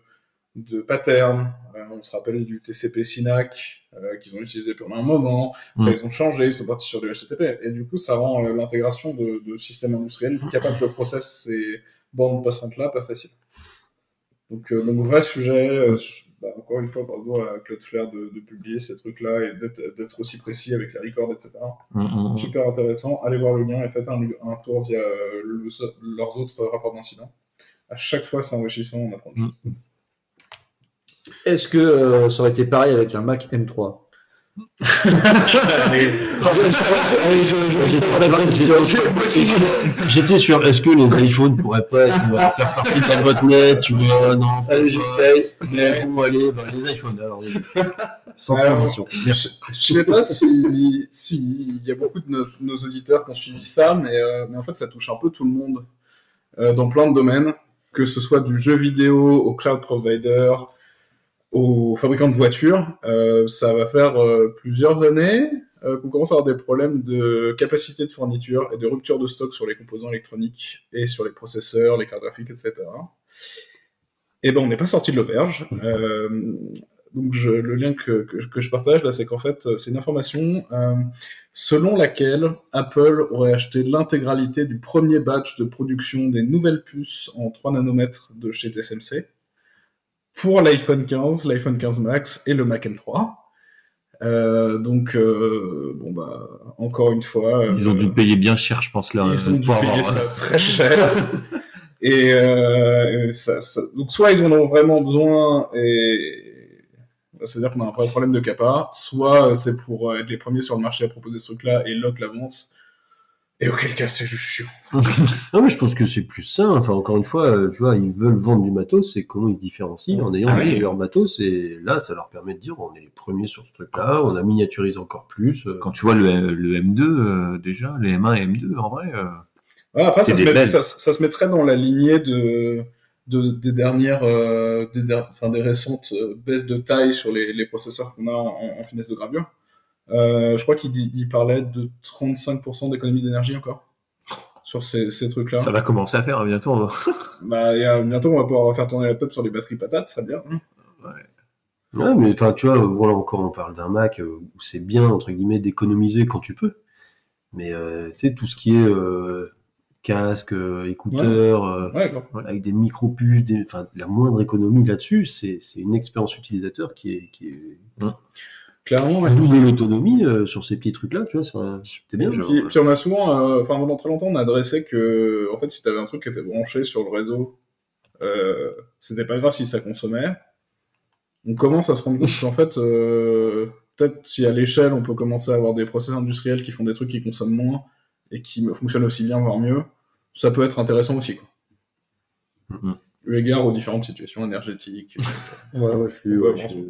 de pattern. Euh, on se rappelle du TCP SYNAC euh, qu'ils ont utilisé pendant un moment. Après, Hum. ils ont changé, ils sont partis sur du HTTP. Et du coup, ça rend euh, l'intégration de, de systèmes industriels capables de process ces bandes passantes-là pas facile. Donc, donc vrai sujet. Bah, encore une fois, bravo à Cloudflare de, de publier ces trucs-là et d'être aussi précis avec les records, etc Hum, hum, hum. super intéressant. Allez voir le lien et faites un, un tour via euh, le- leurs autres rapports d'incident. À chaque fois, c'est enrichissant, on apprend. Mm. Est-ce que euh, ça aurait été pareil avec un Mac M3 J'étais sur est-ce que les iPhones pourraient pas être, faire partie de la botnet, tu vois, non. Salut, j'essaye. Mais bon, allez, bah, les iPhones, alors, oui. sans Alors, transition. Merci. Je sais pas si s'il y a beaucoup de nos, nos auditeurs qui ont suivi ça, mais, euh, mais en fait, ça touche un peu tout le monde euh, dans plein de domaines, que ce soit du jeu vidéo au cloud provider, aux fabricants de voitures. Euh, ça va faire euh, plusieurs années euh, qu'on commence à avoir des problèmes de capacité de fourniture et de rupture de stock sur les composants électroniques et sur les processeurs, les cartes graphiques, etc. Et ben, on n'est pas sorti de l'auberge. Donc je- le lien que, que, que je partage là, c'est qu'en fait, c'est une information selon laquelle Apple aurait acheté l'intégralité du premier batch de production des nouvelles puces en 3 nanomètres de chez TSMC pour l'iPhone 15, l'iPhone 15 Max et le Mac M3. Euh, donc, euh, bon bah, encore une fois, Ils ont euh, dû payer bien cher, je pense, là. ils ont dû payer avoir- ça très cher. Et, euh, et ça, ça- donc soit ils en ont vraiment besoin et c'est-à-dire qu'on a un vrai problème de capa, soit euh, c'est pour euh, être les premiers sur le marché à proposer ce truc-là et lock la vente. Et auquel cas c'est juste chiant. Non, mais je pense que c'est plus ça. Enfin, encore une fois, euh, tu vois, ils veulent vendre du matos, c'est comment ils se différencient en ayant Ah le oui. meilleur matos. Et là, ça leur permet de dire, on est les premiers sur ce truc-là, on a miniaturisé encore plus. euh. Quand tu vois le, le M2, euh, déjà, les M1 et M2, en vrai. euh, Ouais, après, ça se, met- ça, ça se mettrait dans la lignée de, de- des dernières, euh, des, der- enfin, des récentes baisses de taille sur les, les processeurs qu'on a en, en- en finesse de gravure. Euh, je crois qu'il dit- il parlait de 35% d'économie d'énergie encore sur ces, ces trucs-là. Ça va commencer à faire hein, bientôt. on va- Bah, bientôt, on va pouvoir faire tourner la laptop sur des batteries patates, ça bien. hein. Ouais, mais enfin, tu vois, voilà, encore, on parle d'un Mac euh, où c'est bien, entre guillemets, d'économiser quand tu peux. Mais, euh, tu sais, tout ce qui est euh, casque, Ouais, voilà, avec des micro-puces, des- enfin, la moindre économie là-dessus, c'est une expérience utilisateur qui est, qui est Clairement, ouais. qui double l'autonomie euh, sur ces petits trucs-là, tu vois, ça- c'était bien. Je- Puis, puis on a souvent, euh, enfin pendant très longtemps, on a adressé que, en fait, si tu avais un truc qui était branché sur le réseau, euh, c'était pas grave si ça consommait. On commence à se rendre compte qu'en fait, euh, peut-être si à l'échelle, on peut commencer à avoir des process industriels qui font des trucs qui consomment moins et qui fonctionnent aussi bien, voire mieux, ça peut être intéressant aussi. Quoi. Mhm. Eu égard aux différentes situations énergétiques. Ouais, ouais, je suis, Ouais, ouais, bon. je- j'ai-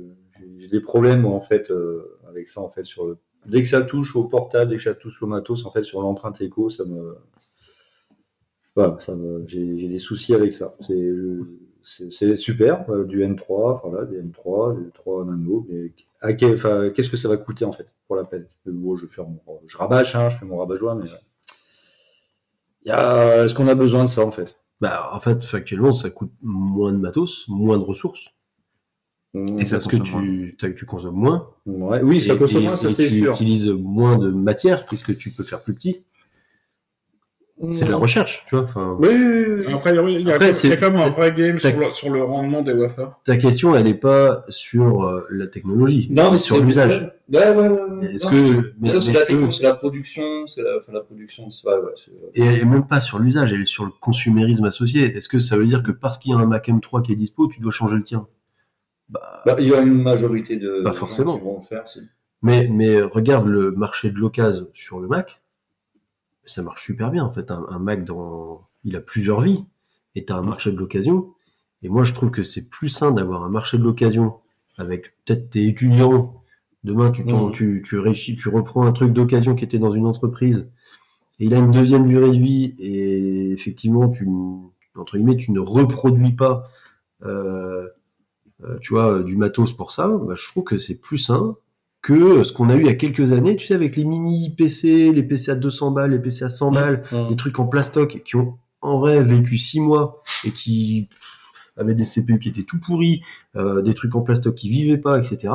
j'ai des problèmes en fait euh, avec ça en fait sur. Dès que ça touche au portable, dès que ça touche au matos, en fait sur l'empreinte éco, ça me. Voilà, ça. J'ai des soucis avec ça. C'est c'est- super, euh, du N3, enfin là, des N3, des 3 nano, mais qu'est-ce que ça va coûter en fait pour la Mais bon, je faire mon, je rabâche, hein, je fais mon rabat-joie, mais euh, est-ce qu'on a besoin de ça en fait? Bah, en fait, factuellement, ça coûte moins de matos, moins de ressources. Et ça parce que tu, tu consommes moins. Ouais, oui, ça Et- consomme et- moins, ça et c'est tu sûr. utilises moins de matière puisque tu peux faire plus petit. C'est de la recherche, tu vois. Enfin, Oui, oui, oui. Après, il y a- il y, a Après, quand- c'est- il y a quand même un vrai game sur le, sur le rendement des wafers. ta question, elle n'est pas sur euh, la technologie, Non, mais sur l'usage. Ouais, ouais, ouais. Est-ce que, mais- c'est la que- production, c'est la, enfin, la production, c'est ouais, et elle est même pas sur l'usage, elle est sur le consumérisme associé. Est-ce que ça veut dire que parce qu'il y a un Mac M3 qui est dispo, tu dois changer le tien? Bah, Bah, il y a une majorité de Pas gens forcément. qui vont le faire. mais, mais regarde le marché de l'occasion sur le Mac, ça marche super bien. En fait, un, un Mac, dans, il a plusieurs vies, et tu as un marché de l'occasion. Et moi, je trouve que c'est plus sain d'avoir un marché de l'occasion avec peut-être tes étudiants. Demain, tu, Mhm. tu, tu, réussis, tu reprends un truc d'occasion qui était dans une entreprise, et il a une deuxième durée de vie, et effectivement, tu, entre guillemets, tu ne reproduis pas, euh, tu vois, du matos pour ça. Bah, je trouve que c'est plus sain que ce qu'on a eu il y a quelques années, tu sais, avec les mini PC, les PC à 200 balles, les PC à 100 balles, des trucs en plastoc qui ont en vrai vécu 6 mois et qui avaient des CPU qui étaient tout pourris, euh, des trucs en plastoc qui vivaient pas, etc.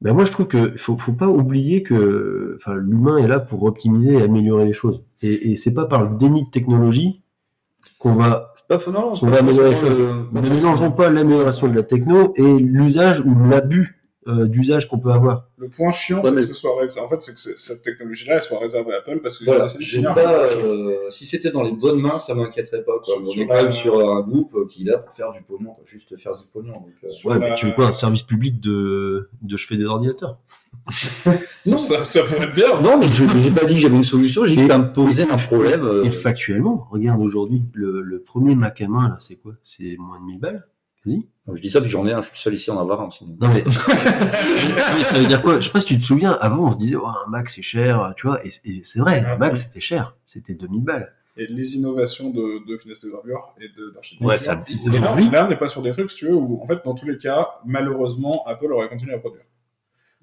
Ben moi, je trouve que faut, faut pas oublier que l'humain est là pour optimiser et améliorer les choses. Et, et c'est pas par le déni de technologie qu'on va C'est pas faux, non, c'est pas Ne mélangeons pas l'amélioration de la techno et l'usage ou l'abus euh, d'usage qu'on peut avoir. Le point chiant, Ouais, c'est mais- que ce soit rés- en fait, c'est que cette technologie-là, elle soit réservée à Apple parce que Voilà, pas, euh, si c'était dans les bonnes mains, ça m'inquiéterait pas. Quoi. Sur- On est quand même sur un groupe euh, qui est là pour faire du pognon, quoi, juste faire du pognon. Donc, euh, Ouais, la- mais tu veux pas un service public de, de je fais des ordinateurs? Non. Ça, ça pourrait être bien. Non, mais je n'ai pas dit que j'avais une solution, j'ai dit que ça me posait un problème. Et factuellement, regarde aujourd'hui, le, le premier Mac à main, là, c'est quoi? C'est moins de 1000 balles? Quasi Je dis ça, puis j'en ai un, je suis seul ici en avoir un. sinon. Non mais... mais ça veut dire quoi? Je sais pas si tu te souviens, avant on se disait, oh, un Mac c'est cher, tu vois, et, et c'est vrai, un Mac c'était cher, c'était 2000 balles. Et les innovations de, de finesse de gravure et d'architecture. Ouais, ça- Et là, on n'est pas sur des trucs, si tu veux, où, en fait, dans tous les cas, malheureusement, Apple aurait continué à produire.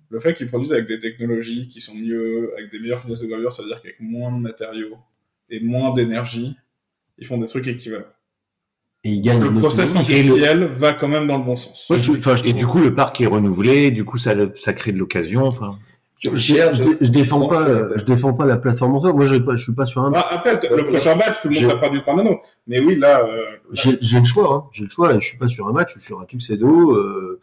Le fait qu'ils produisent avec des technologies qui sont mieux, avec des meilleures finesses de gravure, ça veut dire qu'avec moins de matériaux et moins d'énergie, ils font des trucs équivalents. Et ils gagnent Le process industriel va quand même dans le bon sens. Je- je Et du coup, le parc est renouvelé, du coup, ça, ça crée de l'occasion. Enfin, je, je, défends pas, je défends pas la plateforme en soi. Moi, je, je suis pas sur un. Ah, après, le pressure batch, tout le monde J'ai- n'a pas du 3 nano. Mais oui, là, euh, J'ai j'ai le choix, hein. j'ai le choix. Je suis pas sur un Mac, je suis sur un Tuxedo, euh,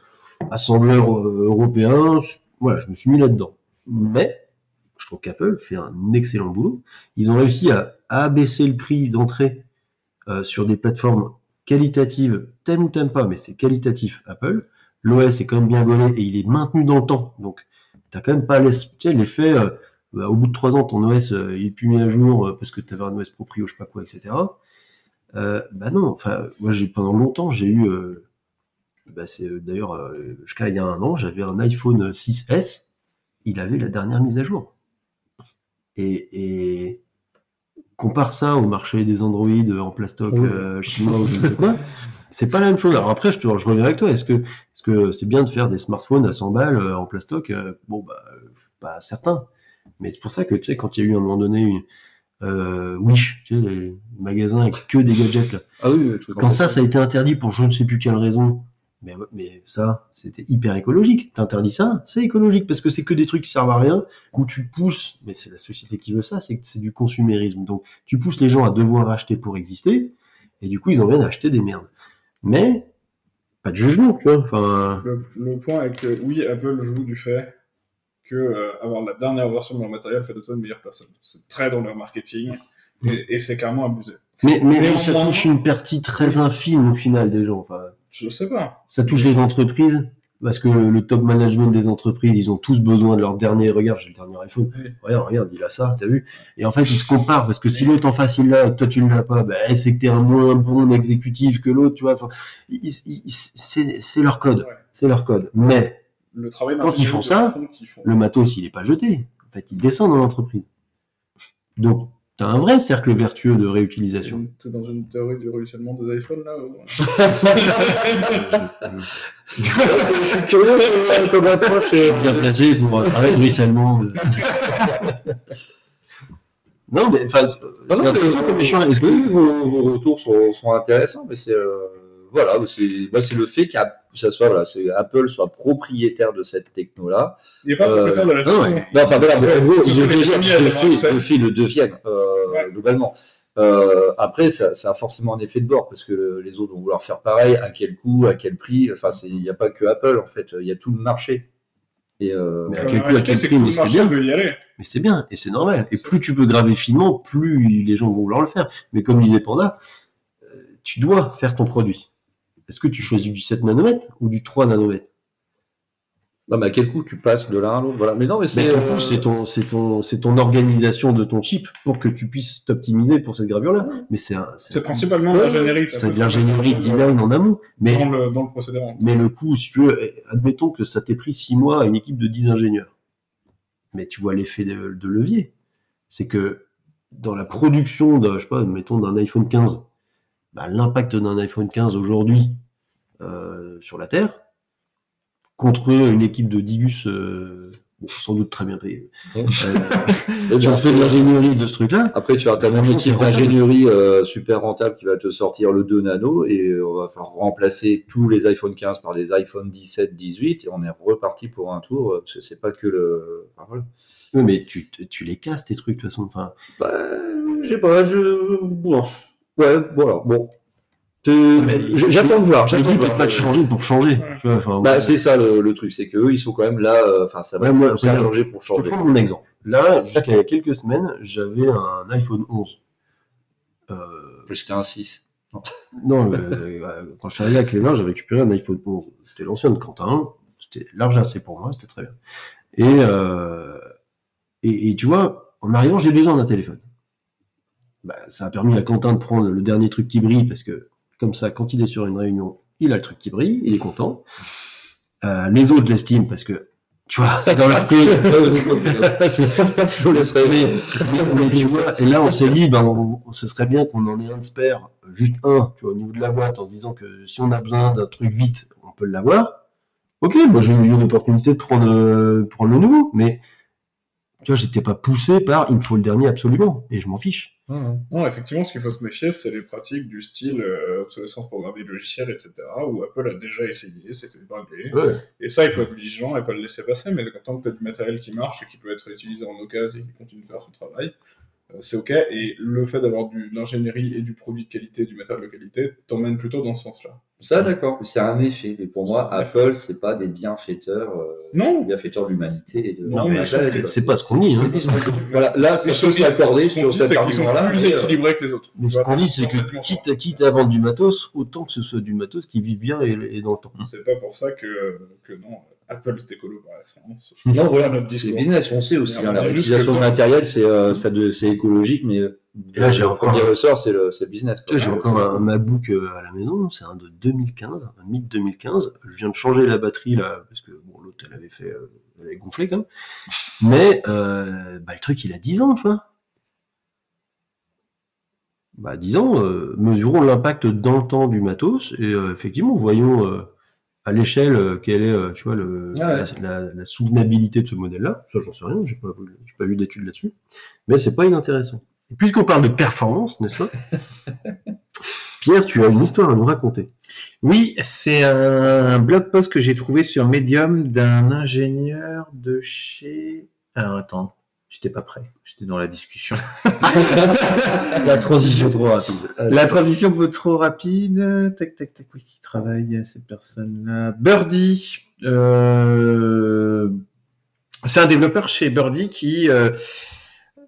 assembleur euh, européen. Voilà, je me suis mis là-dedans. Mais je trouve qu'Apple fait un excellent boulot. Ils ont réussi à, à abaisser le prix d'entrée euh, sur des plateformes qualitatives, t'aimes ou t'aimes pas, mais c'est qualitatif Apple. L'OS est quand même bien gaulé et il est maintenu dans le temps. Donc, t'as quand même pas l'effet, euh, bah, au bout de trois ans, ton OS, euh, est plus mis à jour euh, parce que t'avais un OS proprio, je sais pas quoi, etc. Bah non, enfin, moi, j'ai, pendant longtemps, j'ai eu, bah, c'est d'ailleurs, jusqu'à il y a un an, j'avais un iPhone 6S, il avait la dernière mise à jour. Et compare ça au marché des Android en plastoc Oui. euh, chinois ou je ne sais quoi, c'est pas la même chose. Alors après, je, te, je reviens avec toi. Est-ce que c'est bien de faire des smartphones à 100 balles euh, en plastoc Euh, Bon, bah, je suis pas certain. Mais c'est pour ça que tu sais, quand il y a eu à un moment donné une euh, Wish, tu sais, les magasins avec que des gadgets là. Ah oui, Quand ça, ça a été interdit pour je ne sais plus quelle raison, mais, mais ça, c'était hyper écologique. T'interdis ça, c'est écologique parce que c'est que des trucs qui servent à rien, où tu pousses, mais c'est la société qui veut ça, c'est c'est du consumérisme. Donc, tu pousses les gens à devoir acheter pour exister, et du coup, ils en viennent à acheter des merdes. Mais, pas de jugement, tu vois. Enfin, Le, le point est que oui, Apple joue du fait que euh, avoir la dernière version de leur matériel fait de toi une meilleure personne. C'est très dans leur marketing et, et c'est clairement abusé. mais, mais, mais ça touche une partie très infime au final des gens. Enfin, Je sais pas. ça touche les entreprises parce que le, le top management des entreprises, ils ont tous besoin de leur dernier. Regarde, j'ai le dernier iPhone. Oui. Regarde, regarde, il a ça, t'as vu? Et en fait, ils se comparent parce que si l'autre en face il l'a toi tu ne l'as pas, ben, c'est que t'es un moins bon exécutif que l'autre, tu vois. Enfin, c'est leur code, Ouais. c'est leur code. Mais Le travail Quand ils font ça, font. le matos, il est pas jeté. En fait, il descend dans l'entreprise. Donc, t'as un vrai cercle vertueux de réutilisation. T'es dans une théorie du ruissellement des iPhones là ou... Je suis curieux comme approche. euh, bien placé pour parler de ruissellement. non, mais enfin. Est-ce que- vos, vos retours sont, sont intéressants, mais c'est euh, voilà, c'est bah, c'est le fait que ça soit voilà, c'est Apple soit propriétaire de cette techno là. Il n'est pas Euh, propriétaire de la non, techno. ouais. Non, enfin voilà, mais en gros, Ce il sont le les devient, premiers à de avoir fait, accès. de fait, le deviennent euh, Ouais. globalement. Euh, après, ça, ça a forcément un effet de bord parce que les autres vont vouloir faire pareil. À quel coût, à quel prix Enfin, il n'y a pas que Apple en fait, il y a tout le marché. Et euh, Mais à Euh, quel coup, à quel c'est prix, mais le c'est bien. veut y aller. Mais c'est bien, et c'est normal. Et plus tu peux graver finement, plus les gens vont vouloir le faire. Mais comme disait Panda, euh, tu dois faire ton produit. Est-ce que tu choisis du 7 nanomètres ou du 3 nanomètres? Non, mais à quel coup tu passes de l'un à l'autre? Voilà. Mais non, mais c'est Mais ton euh, c'est ton, c'est ton, c'est ton organisation de ton chip pour que tu puisses t'optimiser pour cette gravure-là. Mais c'est un, C'est un- principalement Ouais, l'ingénierie. ça c'est de l'ingénierie de design en amont. Mais, Dans le, dans le procédé. mais le coût, si tu veux, admettons que ça t'ait pris 6 mois à une équipe de 10 ingénieurs. Mais tu vois l'effet de, de levier. C'est que dans la production de, je sais pas, mettons d'un iPhone 15, bah, l'impact d'un iPhone 15 aujourd'hui euh, sur la Terre, contre une équipe de Digus, euh, sans doute très bien payé, Ouais. euh, ont fait de l'ingénierie de ce truc-là, Après, tu as ta même équipe d'ingénierie euh, super rentable qui va te sortir le 2 nano et euh, on va faire remplacer tous les iPhone 15 par des iPhone 17, 18 et on est reparti pour un tour. euh, Parce que c'est pas que le. enfin, voilà. Oui, mais tu, tu les casses tes trucs de toute façon. Enfin, Bah, je sais pas, je. Bon. Ouais, voilà, bon. J'attends de voir. le J'attends but de n'est voir. pas de changer pour changer. Tu vois, Bah, c'est ça le, le truc, c'est qu'eux, ils sont quand même là. euh, Enfin, ça va Ouais, moi, ça a changé pour je te changer. prends mon exemple. Là, jusqu'à il y a quelques semaines, j'avais un iPhone 11. Euh, C'était un 6. non, euh, quand je suis arrivé à Clément, j'avais récupéré un iPhone 11. C'était l'ancien de Quentin. C'était large assez pour moi, c'était très bien. Et, euh, et, et tu vois, en arrivant, j'ai besoin d'un téléphone. Bah, ça a permis à Quentin de prendre le dernier truc qui brille parce que, comme ça, quand il est sur une réunion, il a le truc qui brille, il est content. Euh, les autres l'estiment parce que, tu vois, c'est dans leur code. Je vous laisserai. Mais, mais tu vois, et là, on s'est dit, ben, on- on- ce serait bien qu'on en ait un de spare, juste un, tu vois, au niveau de la boîte, en se disant que si on a besoin d'un truc vite, on peut l'avoir. Ok, moi j'ai eu une opportunité de prendre, euh, prendre le nouveau, mais tu vois, j'étais pas poussé par il me faut le dernier absolument, et je m'en fiche. Non, effectivement, ce qu'il faut se méfier, c'est les pratiques du style euh, obsolescence programmée de logiciel, etc., où Apple a déjà essayé, s'est fait. Ouais. Et ça, il faut être vigilant et pas le laisser passer, mais tant que tu as du matériel qui marche et qui peut être utilisé en occasion et qui continue de faire son travail, c'est ok. Et le fait d'avoir du- de l'ingénierie et du produit de qualité, du matériel de qualité, t'emmène plutôt dans ce sens-là. Ça, d'accord. C'est un effet. Mais pour moi, Apple, c'est pas des bienfaiteurs, euh, Non, bienfaiteurs de l'humanité. et de- Non, mais là, c'est- pas ce qu'on dit, hein. Voilà, là, c'est ce qu'on sur dit, cet argument-là. plus mais, euh, équilibrés que les autres. Mais ce qu'on dit, c'est que quitte à, quitte à vendre du matos, autant que ce soit du matos qui vive bien et, et dans le temps. C'est pas pour ça que, que non, Apple est écolo par essence. Non, voilà, notre c'est discours. business, on sait aussi. Hein, la réutilisation de matériel, c'est euh, c'est écologique, mais là, j'ai le encore premier un- ressort, c'est le, c'est business. J'ai encore un MacBook euh, à la maison, c'est un de 2015, un mythe 2015. Je viens de changer la batterie là, parce que bon, l'autre elle avait fait, euh, elle avait gonflé quand même. Mais euh, bah, le truc il a 10 ans, tu vois. Bah 10 ans, euh, mesurons l'impact dans le temps du matos et euh, effectivement voyons euh, à l'échelle euh, quelle est, euh, tu vois, le, Ah ouais. la, la- la soutenabilité de ce modèle-là. Ça j'en sais rien, j'ai pas, pas vu d'études là-dessus, mais c'est pas inintéressant. Et puisqu'on parle de performance, n'est-ce pas Pierre, tu as une histoire à nous raconter. Oui, c'est un blog post que j'ai trouvé sur Medium d'un ingénieur de chez. Alors attends, j'étais pas prêt, j'étais dans la discussion. La transition trop rapide. La transition peut trop rapide. Tac, tac, tac. Oui, qui travaille cette personne-là Birdie. Euh... C'est un développeur chez Birdie qui euh,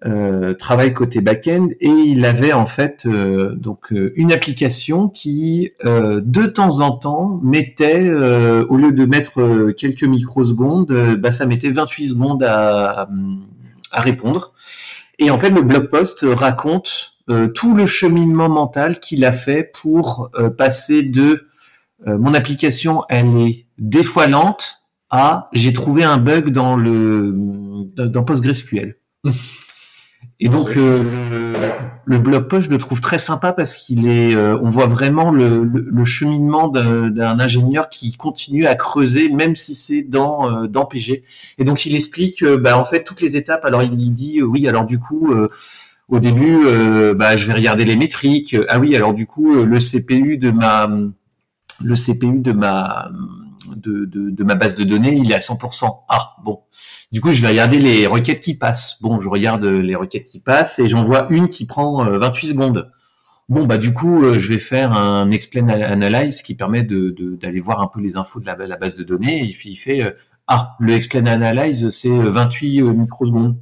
euh, travaille côté back-end et il avait en fait euh, donc euh, une application qui euh, de temps en temps mettait euh, au lieu de mettre euh, quelques microsecondes, euh, bah, ça mettait 28 secondes à, à répondre. Et en fait, le blog post raconte euh, tout le cheminement mental qu'il a fait pour euh, passer de euh, mon application, elle est des fois lente à j'ai trouvé un bug dans le dans PostgreSQL. Et donc euh, le, le blog post, je le trouve très sympa parce qu'il est, euh, on voit vraiment le, le- le cheminement d'un ingénieur qui continue à creuser, même si c'est dans euh, dans PG. Et donc il explique, euh, bah, en fait, toutes les étapes. Alors il, il dit, euh, oui, alors du coup, euh, au début, euh, bah, je vais regarder les métriques. Ah oui, alors du coup, le CPU de ma, le CPU de ma, de, de, de ma base de données, il est à 100%. Ah bon. Du coup, je vais regarder les requêtes qui passent. Bon, je regarde euh, les requêtes qui passent et j'en vois une qui prend euh, 28 secondes. Bon, bah du coup, euh, je vais faire un explain analyze qui permet de de- d'aller voir un peu les infos de la, la base de données. Et puis il fait euh, ah, le explain analyze c'est euh, 28 microsecondes,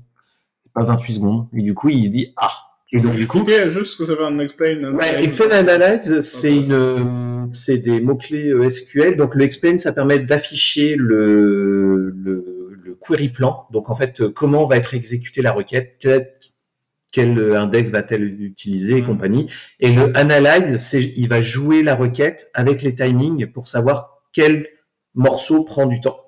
c'est pas 28 secondes. Et du coup, il se dit ah. Et donc du coup, juste ce que ça fait un explain. Ouais, explain analyze, c'est une, euh, c'est des mots clés SQL. Donc le explain, ça permet d'afficher le, le query plan. Donc en fait, euh, comment va être exécutée la requête, quel, quel index va-t-elle utiliser et Mhm. compagnie. Et le analyze, c'est, il va jouer la requête avec les timings pour savoir quel morceau prend du temps.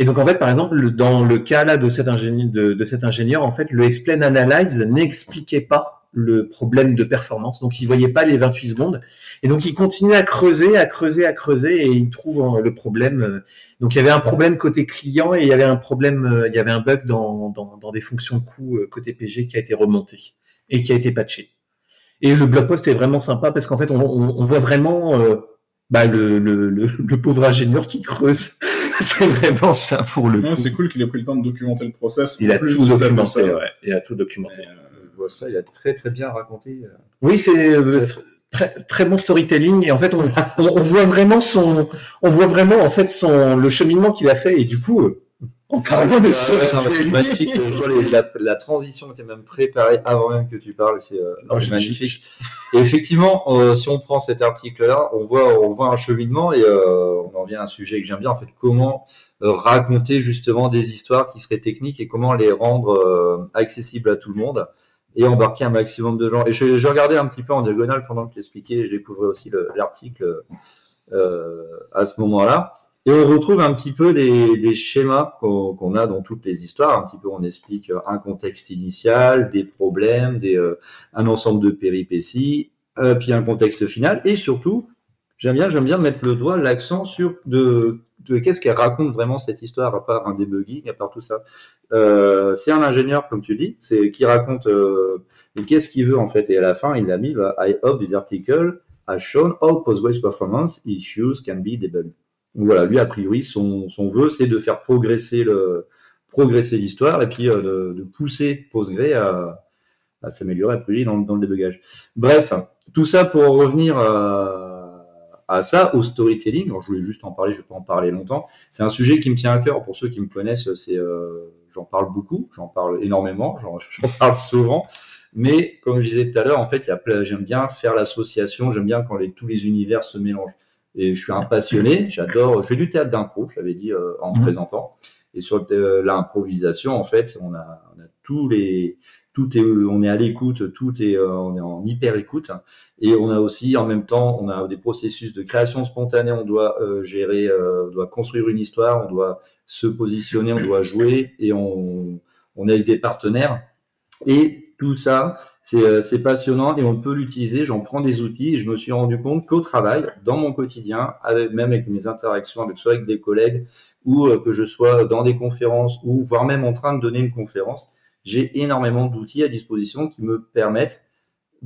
Et donc en fait, par exemple, le- dans le cas là de cet ingénieur, de, de cet ingénieur, en fait, le explain analyze n'expliquait pas le problème de performance. Donc il voyait pas les 28 secondes. Et donc il continue à creuser, à creuser, à creuser, et il trouve euh, le problème. euh, Donc il y avait un problème côté client et il y avait un problème, euh, il y avait un bug dans, dans, dans des fonctions de coût euh, côté PG qui a été remonté et qui a été patché. Et le blog post est vraiment sympa parce qu'en fait on, on, on voit vraiment euh, bah, le, le, le, le pauvre ingénieur qui creuse. c'est vraiment ça pour le coup. C'est cool qu'il ait pris le temps de documenter le process. Il a plus tout documenté. Ouais. Il a tout documenté. Mais, euh, ça, il a très très bien raconté. euh. Oui, c'est euh, tr- très très bon storytelling et en fait on, voit vraiment son on voit vraiment en fait son le cheminement qu'il a fait et du coup euh, en parlant de storytelling magnifique. Je vois les- la, la transition était même préparée avant même que tu parles. C'est euh, Oh, magnifique. Et effectivement, euh, si on prend cet article-là, on voit, on voit un cheminement et euh, on en vient à un sujet que j'aime bien. En fait, comment euh, raconter justement des histoires qui seraient techniques et comment les rendre euh, accessibles à tout le monde et embarquer un maximum de gens. Et je, regardais un petit peu en diagonale pendant que tu expliquais et je découvrais aussi le- l'article euh, à ce moment-là. Et on retrouve un petit peu des, schémas qu'on a dans toutes les histoires. Un petit peu, on explique un contexte initial, des problèmes, euh, un ensemble de péripéties, euh, puis un contexte final. Et surtout, j'aime bien, j'aime bien mettre le doigt, l'accent sur de, de qu'est-ce qu'elle raconte vraiment cette histoire, à part un debugging, à part tout ça. Euh, c'est un ingénieur, comme tu dis, c'est qui raconte euh, qu'est-ce qu'il veut en fait. Et à la fin, il a mis bah, I hope this article has shown how Postgres performance issues can be debugged. Donc voilà, lui, a priori, son, son vœu, c'est de faire progresser le progresser l'histoire et puis euh, de, de pousser Postgre à, à s'améliorer, à priori, dans, dans le débugage. Bref, tout ça pour en revenir à, à ça, au storytelling. Alors, je voulais juste en parler, je vais pas en parler longtemps. C'est un sujet qui me tient à cœur. Pour ceux qui me connaissent, c'est, euh, j'en parle beaucoup, j'en parle énormément, j'en, j'en parle souvent. Mais comme je disais tout à l'heure, en fait, y a plein- j'aime bien faire l'association, j'aime bien quand les, tous les univers se mélangent. Et je suis un passionné, j'adore, je fais du théâtre d'impro, je l'avais dit euh, en me Mhm. présentant. Et sur euh, l'improvisation, en fait, on a, on a tous les, tout est, on est à l'écoute, tout est, euh, on est en hyper écoute. Et on a aussi, en même temps, on a des processus de création spontanée. On doit euh, gérer, euh, on doit construire une histoire, on doit se positionner, on doit jouer, et on, est avec des partenaires. Et tout ça, c'est euh, passionnant et on peut l'utiliser. J'en prends des outils et je me suis rendu compte qu'au travail, dans mon quotidien, avec, même avec mes interactions, avec soit avec des collègues ou euh, que je sois dans des conférences ou voire même en train de donner une conférence, j'ai énormément d'outils à disposition qui me permettent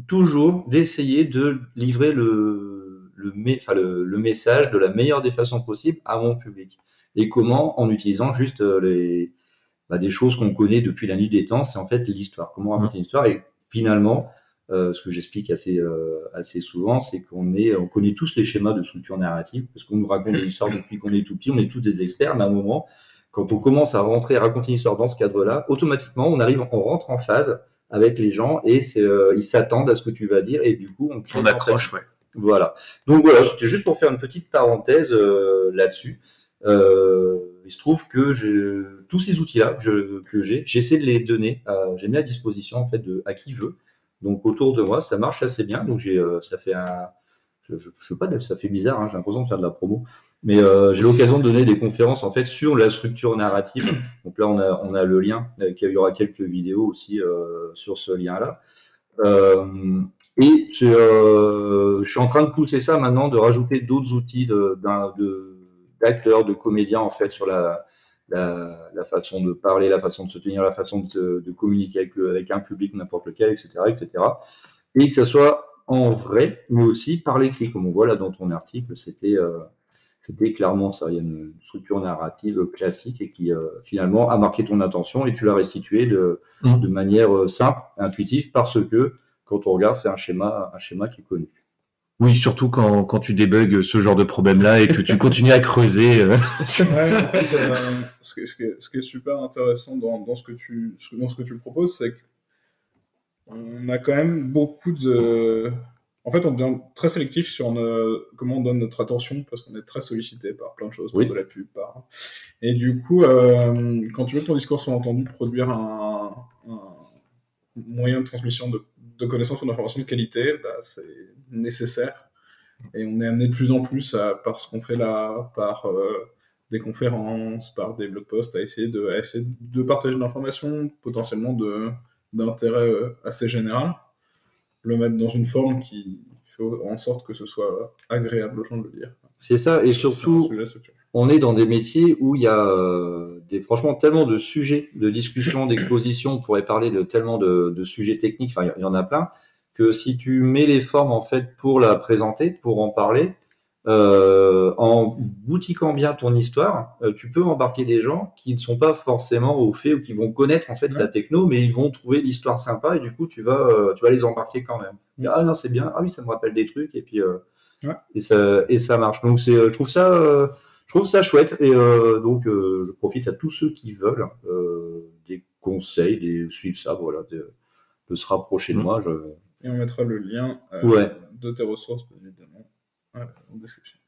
toujours d'essayer de livrer le, le, message de la meilleure des façons possibles à mon public. Et comment? En utilisant juste euh, les, bah, des choses qu'on connaît depuis la nuit des temps, c'est en fait l'histoire. Comment raconter une histoire? Et finalement, euh, ce que j'explique assez, euh, assez souvent, c'est qu'on on connaît tous les schémas de structure narrative, parce qu'on nous raconte des histoires depuis qu'on est tout petit, on est tous des experts, mais à un moment, quand on commence à rentrer, à raconter une histoire dans ce cadre-là, automatiquement, on arrive, on rentre en phase avec les gens et euh, ils s'attendent à ce que tu vas dire et du coup, on crée On accroche, ouais. voilà. Donc voilà, c'était juste pour faire une petite parenthèse euh, là-dessus. Euh, il se trouve que tous ces outils-là que j'ai, j'essaie de les donner, à, j'ai mis à disposition en fait de à qui veut. Donc autour de moi, ça marche assez bien. Donc j'ai, euh, ça fait un, je, je, je sais pas, ça fait bizarre. Hein, j'ai l'impression de faire de la promo, mais euh, j'ai l'occasion de donner des conférences en fait sur la structure narrative. Donc là, on a, on a le lien. euh, Il y aura quelques vidéos aussi euh, sur ce lien-là. Euh, et euh, je suis en train de pousser ça maintenant, de rajouter d'autres outils de, d'un- de, d'acteurs, de comédiens en fait sur la, la, la façon de parler, la façon de se tenir, la façon de, de communiquer avec, avec un public n'importe lequel, etc., etc. Et que ça soit en vrai, mais aussi par l'écrit, comme on voit là dans ton article, c'était euh, c'était clairement ça. Il y a une structure narrative classique et qui euh, finalement a marqué ton attention et tu l'as restitué de, Mhm. de manière euh, simple, intuitive, parce que quand on regarde, c'est un schéma, un schéma qui est connu. Oui, surtout quand, quand tu débugs ce genre de problème-là et que tu continues à creuser. euh. Ouais, en fait, euh, ce, qui, ce qui est, ce qui est super intéressant dans, dans ce que tu, ce- dans ce que tu proposes, c'est qu'on a quand même beaucoup de. En fait, on devient très sélectif sur ne- comment on donne notre attention parce qu'on est très sollicité par plein de choses, par de la pub, par. Et du coup, euh, quand tu veux que ton discours soit entendu, produire un, un moyen de transmission de, de connaissances ou d'informations de qualité, bah, c'est nécessaire. Et on est amené de plus en plus, à, par ce qu'on fait là, par euh, des conférences, par des blog posts, à essayer de, à essayer de partager de l'information potentiellement de- d'intérêt euh, assez général, le mettre dans une forme qui fait en sorte que ce soit agréable aux gens de le lire. C'est ça, et surtout, on est dans des métiers où il y a euh, des, franchement tellement de sujets, de discussions, d'expositions, on pourrait parler de tellement de, de sujets techniques, enfin il y- il y en a plein, que si tu mets les formes en fait pour la présenter, pour en parler, euh, en boutiquant bien ton histoire, euh, tu peux embarquer des gens qui ne sont pas forcément au fait ou qui vont connaître en fait la techno, mais ils vont trouver l'histoire sympa et du coup tu vas, euh, tu vas les embarquer quand même. Dire, Ah non c'est bien, ah oui ça me rappelle des trucs et puis Ouais. et ça et ça marche. Donc c'est, je trouve ça, je trouve ça chouette et donc je profite à tous ceux qui veulent des conseils, des suivre ça, voilà, de, de se rapprocher de Mm. moi. Je... Et on mettra le lien Ouais. de tes ressources, évidemment, euh, en description.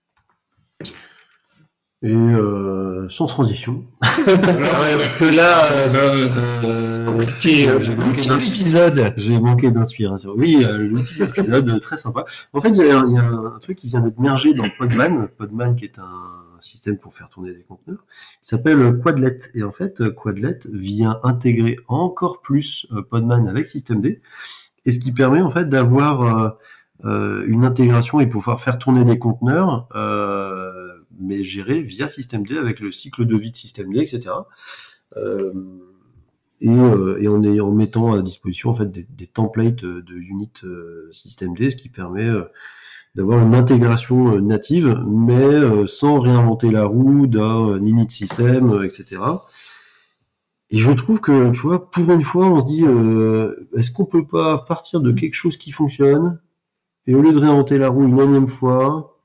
Et euh, sans transition, Ouais, parce que là, euh, euh, compliqué, euh, l'outil d'épisode. j'ai manqué d'inspiration. Oui, euh, l'outil d'épisode, euh, très sympa. En fait, il y, a un- il y a un truc qui vient d'être mergé dans Podman. Podman, qui est un système pour faire tourner des conteneurs, qui s'appelle Quadlet. Et en fait, euh, Quadlet vient intégrer encore plus euh, Podman avec systemd. Et ce qui permet en fait d'avoir euh, euh, une intégration et pouvoir faire tourner des conteneurs, euh, mais gérés via systemd avec le cycle de vie de systemd, etc. Euh, et, euh, en, mettant à disposition en fait des, templates euh, de unit euh, systemd, ce qui permet euh, d'avoir une intégration euh, native, mais euh, sans réinventer la roue d'un euh, init system, euh, etc. Et je trouve que, tu vois, pour une fois, on se dit, euh, est-ce qu'on peut pas partir de quelque chose qui fonctionne et au lieu de réinventer la roue une énième fois,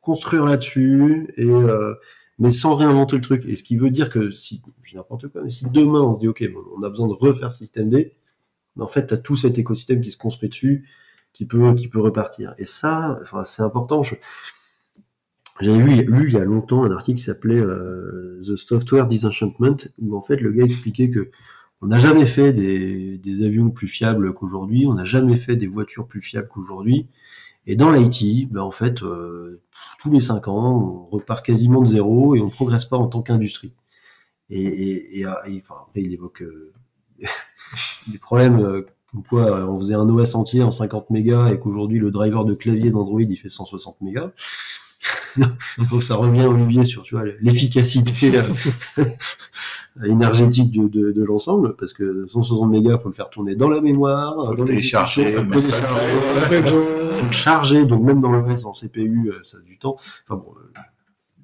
construire là-dessus et euh, mais sans réinventer le truc. Et ce qui veut dire que si, je n'importe quoi, mais si demain on se dit, ok, bon, on a besoin de refaire système D, mais en fait, tu as tout cet écosystème qui se construit dessus, qui peut, qui peut repartir. Et ça, enfin, c'est important. J'avais lu, lu il y a longtemps un article qui s'appelait euh, The Software Disenchantment, où en fait le gars expliquait que on n'a jamais fait des, des avions plus fiables qu'aujourd'hui, on n'a jamais fait des voitures plus fiables qu'aujourd'hui. Et dans l'IT, ben en fait, euh, tous les cinq ans, on repart quasiment de zéro et on ne progresse pas en tant qu'industrie. Et, et, et, et, enfin, après, il évoque euh, des problèmes euh, comme quoi euh, on faisait un OS entier en 50 mégas et qu'aujourd'hui le driver de clavier d'Android il fait 160 mégas. Donc ça revient Olivier sur tu vois l'efficacité euh, énergétique de, de, de l'ensemble parce que 160 mégas faut le faire tourner dans la mémoire, Faut le télécharger, le faut le charger donc même dans l'OS en CPU euh, ça a du temps. Enfin bon, euh,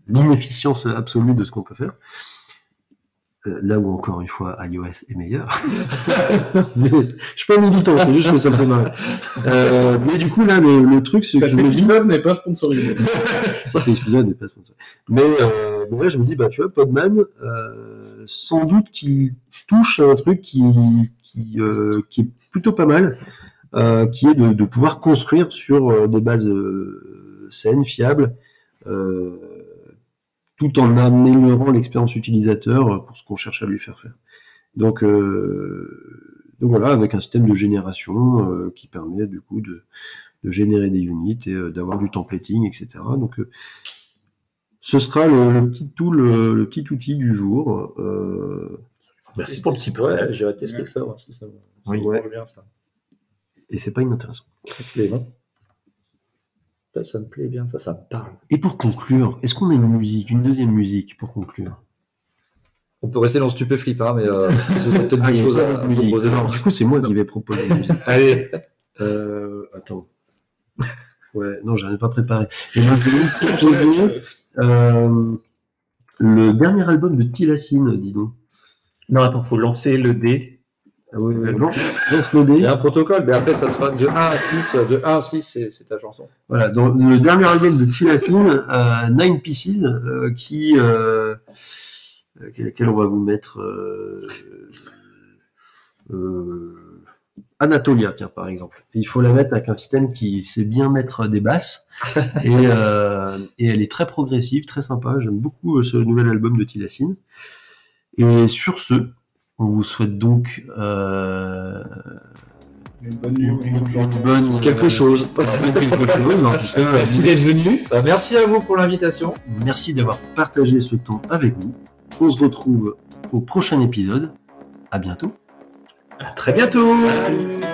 l'inefficience absolue de ce qu'on peut faire. Euh, Là où encore une fois iOS est meilleur. Mais je suis pas militant, c'est juste que ça me fait marrer. Euh, mais du coup là le, le truc c'est que Cet épisode n'est pas sponsorisé. cet épisode n'est pas sponsor. Mais euh, bon, là, je me dis, bah, tu vois, Podman, euh, sans doute qu'il touche à un truc qui, qui, euh, qui est plutôt pas mal, euh, qui est de, de pouvoir construire sur des bases saines, fiables, euh, tout en améliorant l'expérience utilisateur pour ce qu'on cherche à lui faire faire. Donc, euh, donc voilà, avec un système de génération euh, qui permet du coup de, de générer des units et euh, d'avoir du templating, etc. Donc, euh, ce sera le, le petit tool, le, le petit outil du jour. Euh, Merci pour le petit Ouais, prêt. j'irai tester ça, voir si ça, ça Oui. Ouais. bien, ça. et c'est pas inintéressant. Ça me plaît, non ça, me plaît bien, ça, ça me parle. Et pour conclure, est-ce qu'on a une musique, une deuxième musique pour conclure? On peut rester dans stupéflip, hein, mais euh, peut-être Ah, pas à, à proposer. Alors, du coup, c'est moi qui vais proposer la musique. Allez, Euh, attends. Ouais, non, j'en ai pas préparé. Et je vais vous proposer euh, le dernier album de Tilacine, dis donc. non, attends, faut lancer le dé. Ah oui, oui, lance, lance le Il y a un protocole, mais après, ça sera de 1 à 6. De 1 à 6, c'est ta chanson. Voilà, dans le dernier album de Tilacine, euh, Nine Pieces, euh, qui, euh, euh, lequel on va vous mettre euh, euh, Anatolia, tiens, par exemple. Et il faut la mettre avec un système qui sait bien mettre des basses, et, euh, et elle est très progressive, très sympa. J'aime beaucoup euh, ce nouvel album de Tilacine. Et sur ce, on vous souhaite donc euh, Une bonne nuit ou une bonne journée. une bonne Quelque chose. quelque chose. En tout cas, Merci d'être venu. Bah, merci à vous pour l'invitation. Merci d'avoir partagé ce temps avec nous. On se retrouve au prochain épisode. À bientôt. À très bientôt. Salut.